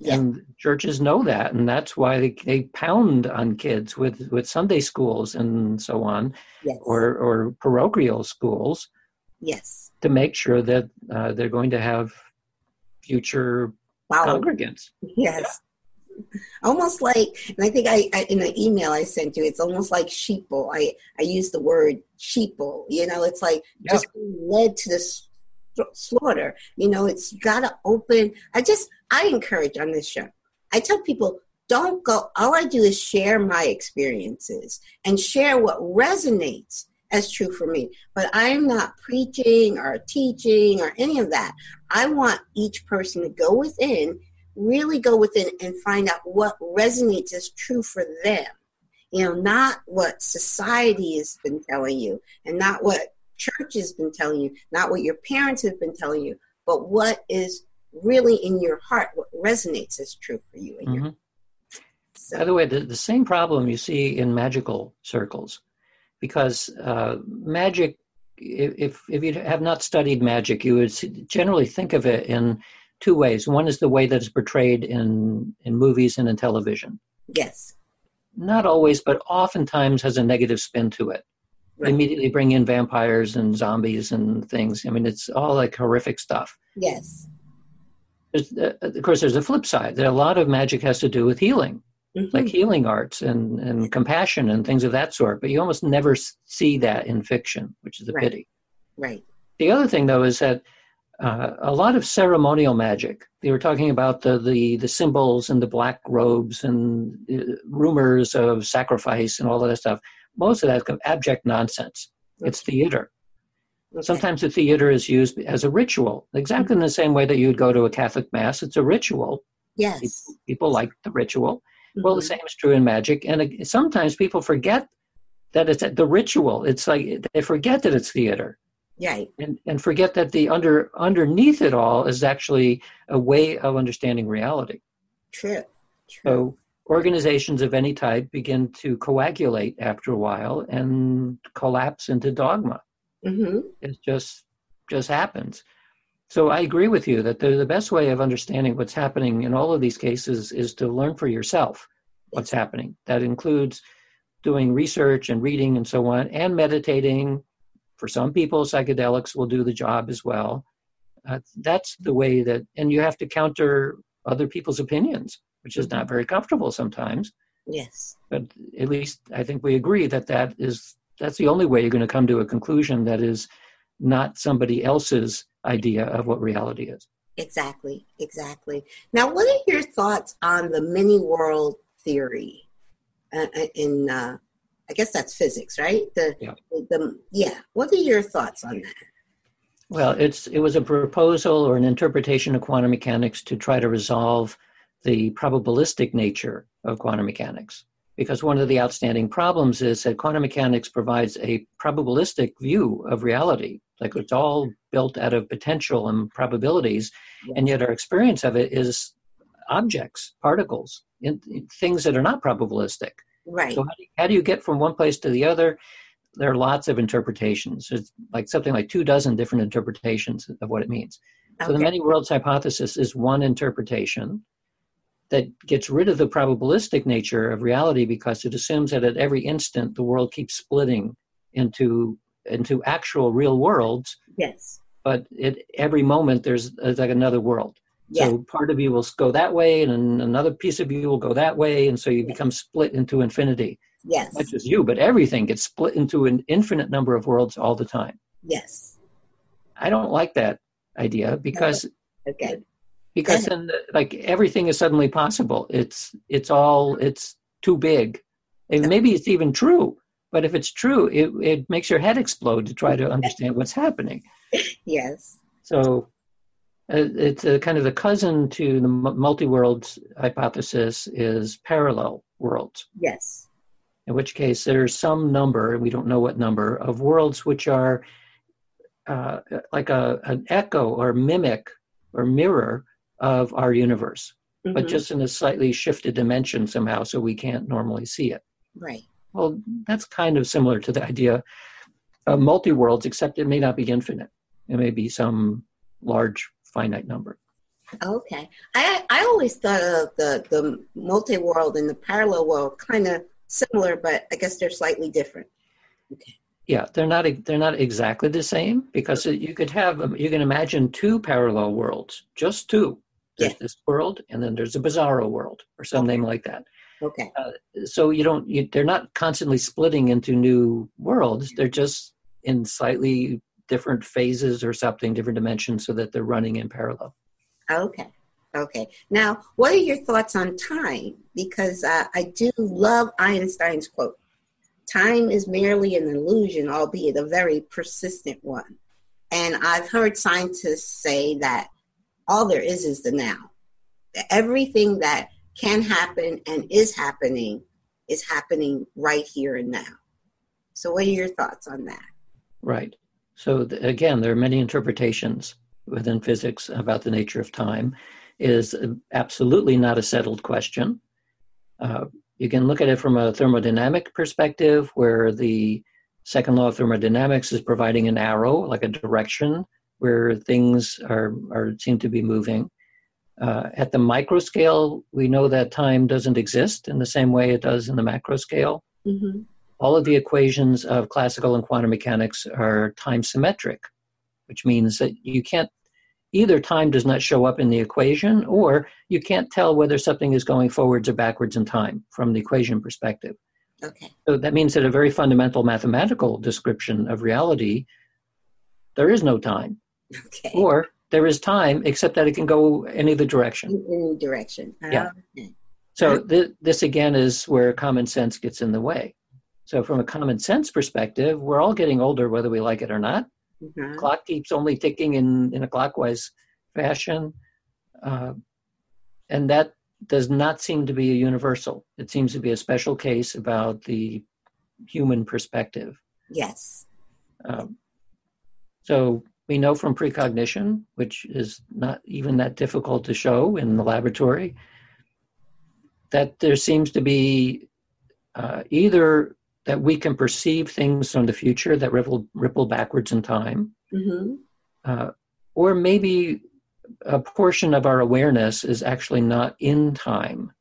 Yeah. And churches know that, and that's why they, they pound on kids with, with Sunday schools and so on, yes. or or parochial schools. Yes. To make sure that uh, they're going to have future wow. congregants. Yes almost like and i think I, I, in an email i sent you it's almost like sheeple. I i use the word sheeple you know? It's like yeah. just led to this slaughter you know? It's gotta open. I just i encourage on this show i tell people don't go all i do is share my experiences and share what resonates as true for me. But i'm not preaching or teaching or any of that. I want each person to go within really go within and find out what resonates as true for them. You know, not what society has been telling you and not what church has been telling you, not what your parents have been telling you, but what is really in your heart, what resonates as true for you. Mm-hmm. So. By the way, the, the same problem you see in magical circles, because uh, magic, if, if you have not studied magic, you would generally think of it in two ways. One is the way that it's portrayed in, in movies and in television. Yes. Not always, but oftentimes has a negative spin to it. Right. Immediately bring in vampires and zombies and things. I mean, it's all like horrific stuff. Yes. Uh, of course, there's a flip side. That a lot of magic has to do with healing, mm-hmm. like healing arts and, and compassion and things of that sort. But you almost never see that in fiction, which is a right. pity. Right. The other thing, though, is that uh, a lot of ceremonial magic. They were talking about the, the, the symbols and the black robes and uh, rumors of sacrifice and all of that stuff. Most of that is abject nonsense. It's theater. Okay. Sometimes the theater is used as a ritual, exactly in the same way that you'd go to a Catholic mass. It's a ritual. Yes. People, people like the ritual. Mm-hmm. Well, the mm-hmm. same is true in magic. And sometimes people forget that it's the ritual. It's like they forget that it's theater. Right. And and forget that the under underneath it all is actually a way of understanding reality. True. True. So organizations of any type begin to coagulate after a while and collapse into dogma. Mm-hmm. It just just happens. So I agree with you that the, the best way of understanding what's happening in all of these cases is to learn for yourself what's happening. That includes doing research and reading and so on, and meditating for some people, psychedelics will do the job as well. Uh, that's the way that, and you have to counter other people's opinions, which is not very comfortable sometimes. Yes. But at least I think we agree that that is that's the only way you're going to come to a conclusion that is not somebody else's idea of what reality is. Exactly, exactly. Now, what are your thoughts on the many world theory uh, uh in uh, I guess that's physics, right? The, yeah. The, yeah. What are your thoughts on that? Well, it's it was a proposal or an interpretation of quantum mechanics to try to resolve the probabilistic nature of quantum mechanics. Because one of the outstanding problems is that quantum mechanics provides a probabilistic view of reality. Like it's all built out of potential and probabilities, and yet our experience of it is objects, particles, in, in things that are not probabilistic. Right. So how do, you, how do you get from one place to the other? There are lots of interpretations. It's like something like two dozen different interpretations of what it means. Okay. So the many worlds hypothesis is one interpretation that gets rid of the probabilistic nature of reality because it assumes that at every instant the world keeps splitting into into actual real worlds. Yes. But at every moment there's, there's like another world. Yeah. So part of you will go that way, and another piece of you will go that way, and so you become split into infinity. Yes. Not just you, but everything gets split into an infinite number of worlds all the time. Yes. I don't like that idea because okay. because then like everything is suddenly possible. It's it's all it's too big. And maybe it's even true, but if it's true, it it makes your head explode to try to understand what's happening. Yes. So it's a kind of the cousin to the multi-worlds hypothesis is parallel worlds. Yes. In which case, there's some number, and we don't know what number, of worlds which are uh, like a, an echo or mimic or mirror of our universe, mm-hmm. but just in a slightly shifted dimension somehow, so we can't normally see it. Right. Well, that's kind of similar to the idea of multi worlds, except it may not be infinite. It may be some large finite number. Okay. I I always thought of the the multi world and the parallel world kind of similar, but I guess they're slightly different. Okay. Yeah, they're not they're not exactly the same because you could have um, you can imagine two parallel worlds, just two. There's yeah. this world, and then there's a bizarro world, or something okay. like that. Okay. Uh, so you don't you, they're not constantly splitting into new worlds. They're just in slightly different phases or something, different dimensions, so that they're running in parallel. Okay. Okay. Now, what are your thoughts on time? Because uh, I do love Einstein's quote time is merely an illusion, albeit a very persistent one. And I've heard scientists say that all there is is the now. Everything that can happen and is happening is happening right here and now. So, what are your thoughts on that? Right. So again, there are many interpretations within physics about the nature of time. It is absolutely not a settled question. Uh, you can look at it from a thermodynamic perspective, where the second law of thermodynamics is providing an arrow, like a direction, where things are, are seem to be moving. Uh, at the micro scale, we know that time doesn't exist in the same way it does in the macro scale. Mm-hmm all of the equations of classical and quantum mechanics are time symmetric, which means that you can't either time does not show up in the equation or you can't tell whether something is going forwards or backwards in time from the equation perspective. Okay. So that means that a very fundamental mathematical description of reality, there is no time. Okay. Or there is time, except that it can go any other direction. Any direction. Yeah. Okay. So th- this again is where common sense gets in the way. So, from a common sense perspective, we're all getting older whether we like it or not. Mm-hmm. Clock keeps only ticking in, in a clockwise fashion. Uh, and that does not seem to be a universal. It seems to be a special case about the human perspective. Yes. Um, so we know from precognition, which is not even that difficult to show in the laboratory, that there seems to be uh, either that we can perceive things from the future that ripple ripple backwards in time, mm-hmm. uh, or maybe a portion of our awareness is actually not in time.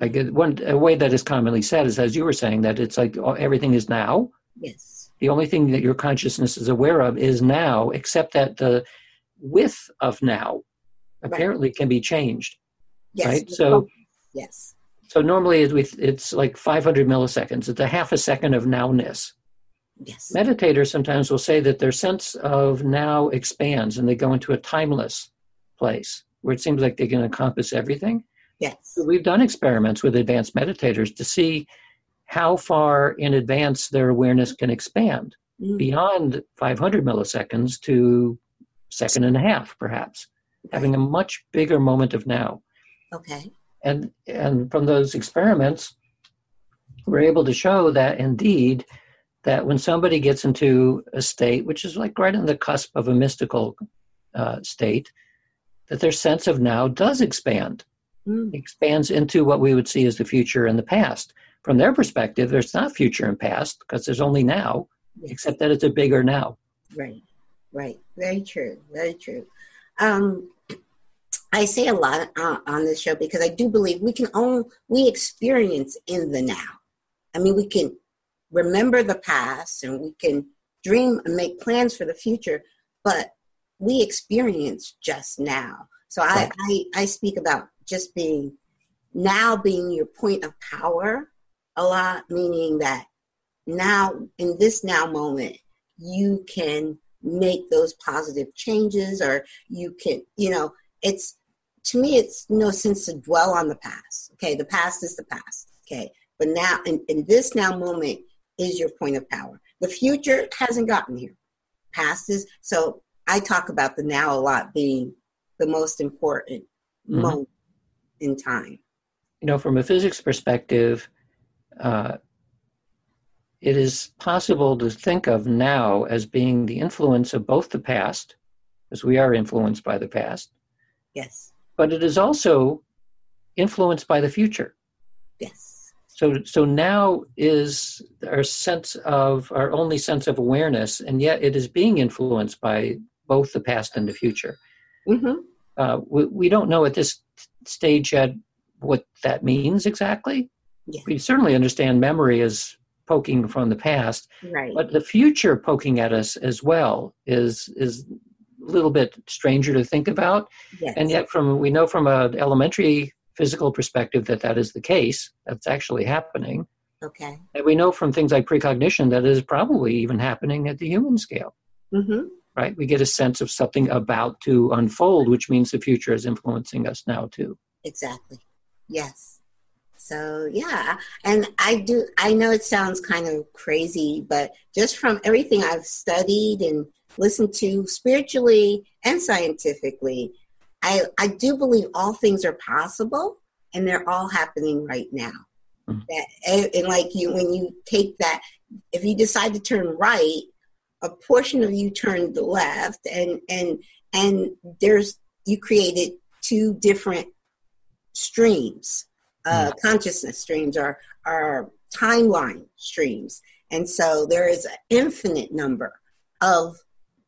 Like one a way that is commonly said is, as you were saying, that it's like everything is now. Yes. The only thing that your consciousness is aware of is now, except that the width of now apparently right. can be changed. Yes. Right. So. Yes. So normally it's like 500 milliseconds. It's a half a second of nowness. Yes. Meditators sometimes will say that their sense of now expands and they go into a timeless place where it seems like they can encompass everything. Yes. So we've done experiments with advanced meditators to see how far in advance their awareness can expand mm-hmm. beyond 500 milliseconds to second and a half, perhaps, okay. having a much bigger moment of now. Okay. And and from those experiments, we're able to show that indeed that when somebody gets into a state which is like right on the cusp of a mystical uh, state, that their sense of now does expand, mm. expands into what we would see as the future and the past. From their perspective, there's not future and past because there's only now, except that it's a bigger now. Right, right. Very true. Very true. Um, I say a lot uh, on this show because I do believe we can own, we experience in the now. I mean, we can remember the past and we can dream and make plans for the future, but we experience just now. So. I, I, I speak about just being now being your point of power a lot, meaning that now in this now moment, you can make those positive changes or you can, you know, it's to me, it's no sense to dwell on the past. Okay, the past is the past. Okay, but now in, in this now moment is your point of power. The future hasn't gotten here. Past is so I talk about the now a lot being the most important mm-hmm. moment in time. You know, from a physics perspective, uh, it is possible to think of now as being the influence of both the past, as we are influenced by the past. Yes. But it is also influenced by the future. Yes. So, so now is our sense of our only sense of awareness, and yet it is being influenced by both the past and the future. Mm-hmm. Uh, we, we don't know at this stage yet what that means exactly. Yeah. We certainly understand memory as poking from the past, right. but the future poking at us as well is is little bit stranger to think about. Yes. And yet, from we know from an elementary physical perspective that that is the case. That's actually happening. Okay. And we know from things like precognition that is probably even happening at the human scale. Mm-hmm. Right? We get a sense of something about to unfold, which means the future is influencing us now too. Exactly. Yes. So yeah, and I do. I know it sounds kind of crazy, but just from everything I've studied and listened to spiritually and scientifically, I I do believe all things are possible, and they're all happening right now. Mm-hmm. That and, and like you, when you take that, if you decide to turn right, a portion of you turned the left, and and and there's you created two different streams uh, mm. consciousness streams are are timeline streams, and so there is an infinite number of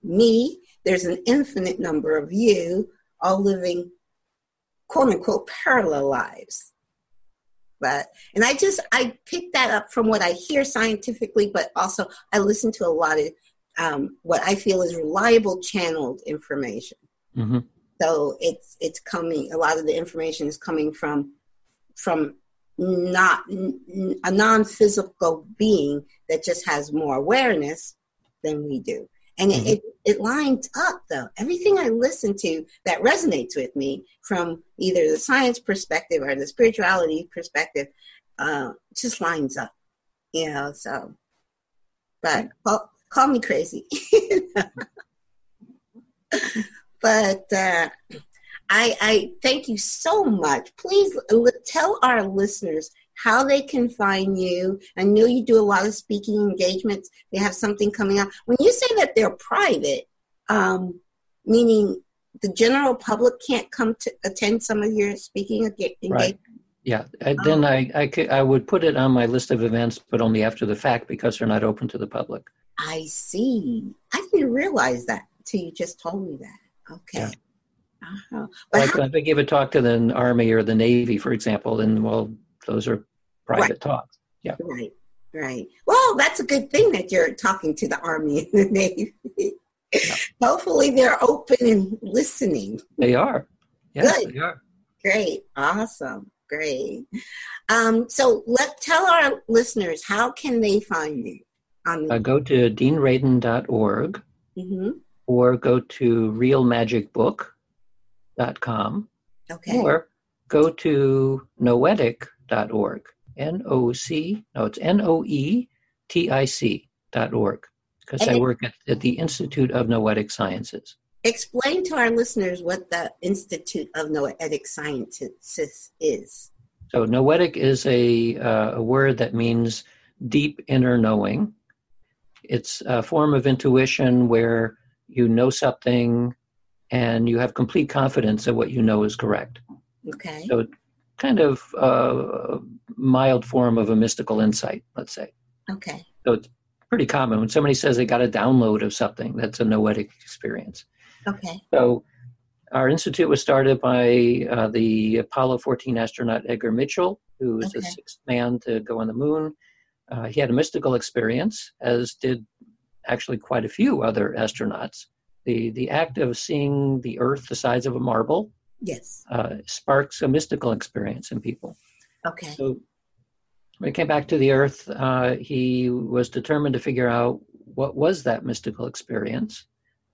me. There's an infinite number of you, all living quote unquote parallel lives. But and I just I picked that up from what I hear scientifically, but also I listen to a lot of um, what I feel is reliable channeled information. Mm-hmm. So it's it's coming. A lot of the information is coming from from not a non-physical being that just has more awareness than we do and mm-hmm. it, it, it lines up though everything i listen to that resonates with me from either the science perspective or the spirituality perspective uh, just lines up you know so but call, call me crazy but uh, I, I thank you so much. Please tell our listeners how they can find you. I know you do a lot of speaking engagements. They have something coming up. When you say that they're private, um, meaning the general public can't come to attend some of your speaking engagements. Right. Yeah. And then I, I, could, I would put it on my list of events, but only after the fact because they're not open to the public. I see. I didn't realize that until you just told me that. Okay. Yeah. Uh-huh. Like how, if I give a talk to the Army or the Navy, for example, then well, those are private right. talks. Yeah. Right. Right. Well, that's a good thing that you're talking to the Army and the Navy. Yeah. Hopefully, they're open and listening. They are. Yes, Good. They are. Great. Awesome. Great. Um, so, let tell our listeners how can they find you. On uh, go to deanradin.org mm-hmm. or go to Real Magic com. Okay. Or go to noetic.org. N O C, no, it's N O E T I C dot org, because I work at, at the Institute of Noetic Sciences. Explain to our listeners what the Institute of Noetic Sciences is. So, noetic is a, uh, a word that means deep inner knowing. It's a form of intuition where you know something and you have complete confidence that what you know is correct. Okay. So, kind of a mild form of a mystical insight, let's say. Okay. So, it's pretty common when somebody says they got a download of something, that's a noetic experience. Okay. So, our institute was started by uh, the Apollo 14 astronaut Edgar Mitchell, who was okay. the sixth man to go on the moon. Uh, he had a mystical experience, as did actually quite a few other astronauts. The, the act of seeing the Earth the size of a marble yes. Uh, sparks a mystical experience in people. Okay. So when he came back to the Earth, uh, he was determined to figure out what was that mystical experience.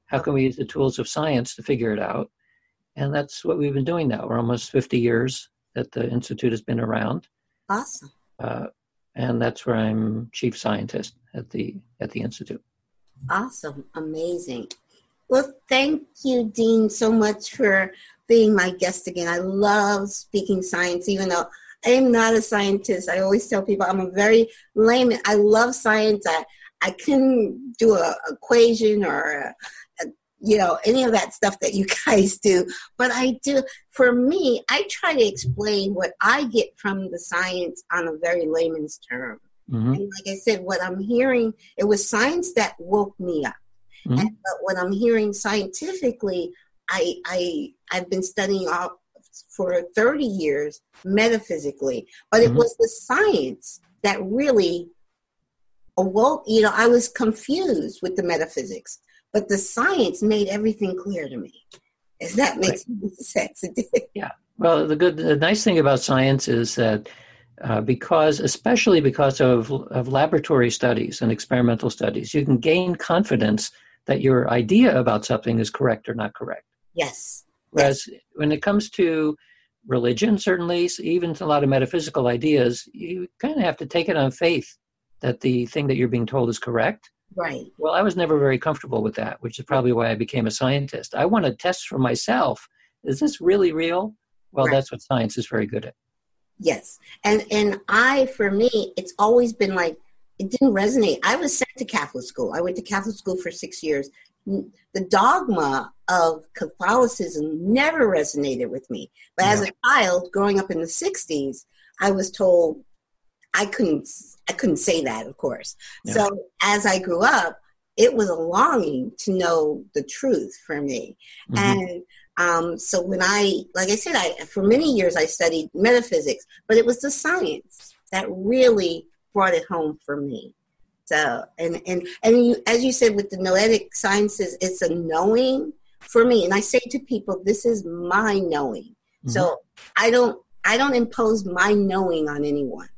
How can we use the tools of science to figure it out? And that's what we've been doing now. We're almost 50 years that the Institute has been around. Awesome. Uh, and that's where I'm chief scientist at the at the institute. Awesome, amazing. Well, thank you, Dean, so much for being my guest again. I love speaking science, even though I am not a scientist. I always tell people I'm a very layman. I love science. I I can do a equation or a, a, you know any of that stuff that you guys do, but I do. For me, I try to explain what I get from the science on a very layman's term. Mm-hmm. And like I said, what I'm hearing, it was science that woke me up. Mm-hmm. And, but what I'm hearing scientifically, I I I've been studying all for 30 years metaphysically, but it mm-hmm. was the science that really awoke. You know, I was confused with the metaphysics, but the science made everything clear to me. If that makes right. sense, yeah. Well, the good, the nice thing about science is that uh, because, especially because of of laboratory studies and experimental studies, you can gain confidence that your idea about something is correct or not correct. Yes. Whereas yes. when it comes to religion, certainly, even to a lot of metaphysical ideas, you kind of have to take it on faith that the thing that you're being told is correct. Right. Well, I was never very comfortable with that, which is probably why I became a scientist. I want to test for myself. Is this really real? Well, right. that's what science is very good at. Yes. And and I for me, it's always been like it didn't resonate. I was sent to Catholic school. I went to Catholic school for six years. The dogma of Catholicism never resonated with me. But yeah. as a child, growing up in the '60s, I was told I couldn't. I couldn't say that, of course. Yeah. So as I grew up, it was a longing to know the truth for me, mm-hmm. and um, so when I, like I said, I for many years I studied metaphysics, but it was the science that really brought it home for me. So, and and and you, as you said with the noetic sciences, it's a knowing for me. And I say to people, this is my knowing. Mm-hmm. So I don't I don't impose my knowing on anyone.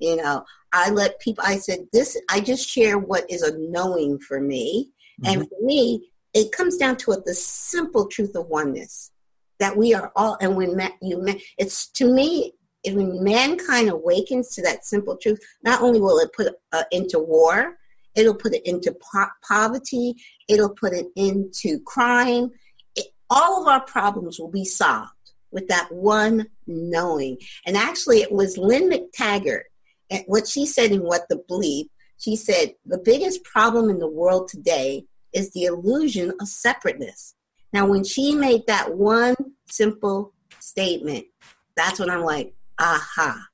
You know, I let people. I said this. I just share what is a knowing for me, mm-hmm. and for me, it comes down to it, the simple truth of oneness that we are all. And when you, met it's to me, if mankind awakens to that simple truth, not only will it put uh, into war, it'll put it into po- poverty, it'll put it into crime. It, all of our problems will be solved with that one knowing. And actually, it was Lynne McTaggart, and what she said in What the Bleep, she said, the biggest problem in the world today is the illusion of separateness. Now, when she made that one simple statement, that's when I'm like, aha,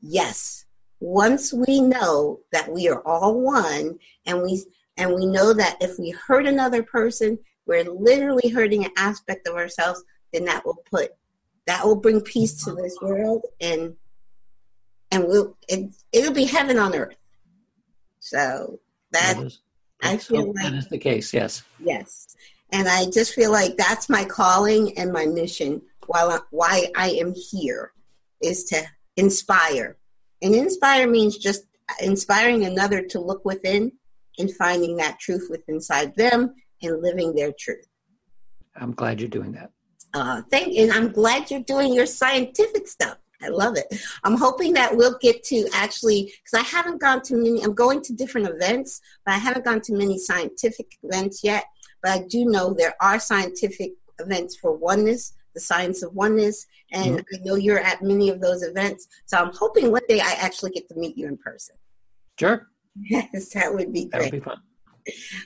yes. Once we know that we are all one and we and we know that if we hurt another person, we're literally hurting an aspect of ourselves, then that will put that will bring peace to this world and and we'll it, it'll be heaven on earth. So that, that is, I feel like that is the case, yes. Yes. And I just feel like that's my calling and my mission while I, why I am here is to inspire. And inspire means just inspiring another to look within and finding that truth within inside them and living their truth. I'm glad you're doing that. Uh, thank you. And I'm glad you're doing your scientific stuff. I love it. I'm hoping that we'll get to actually, because I haven't gone to many, I'm going to different events, but I haven't gone to many scientific events yet. But I do know there are scientific events for oneness, the science of oneness, and mm-hmm. I know you're at many of those events. So I'm hoping one day I actually get to meet you in person. Sure. Yes, that would be great. That would be fun.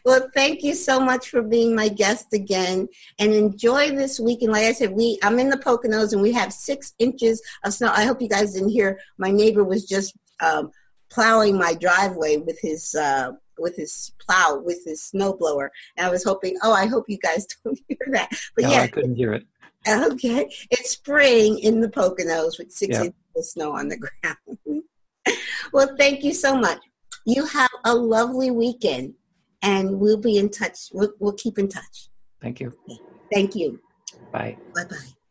Well, thank you so much for being my guest again, and enjoy this weekend. Like I said, we I'm in the Poconos, and we have six inches of snow. I hope you guys didn't hear. My neighbor was just um, plowing my driveway with his uh, with his plow with his snowblower, and I was hoping. Oh, I hope you guys don't hear that. But no, yeah, I couldn't hear it. Okay, it's spring in the Poconos with six inches of snow on the ground. well, thank you so much. You have a lovely weekend and we'll be in touch. We'll, we'll keep in touch. Thank you. Thank you. Bye. Bye bye.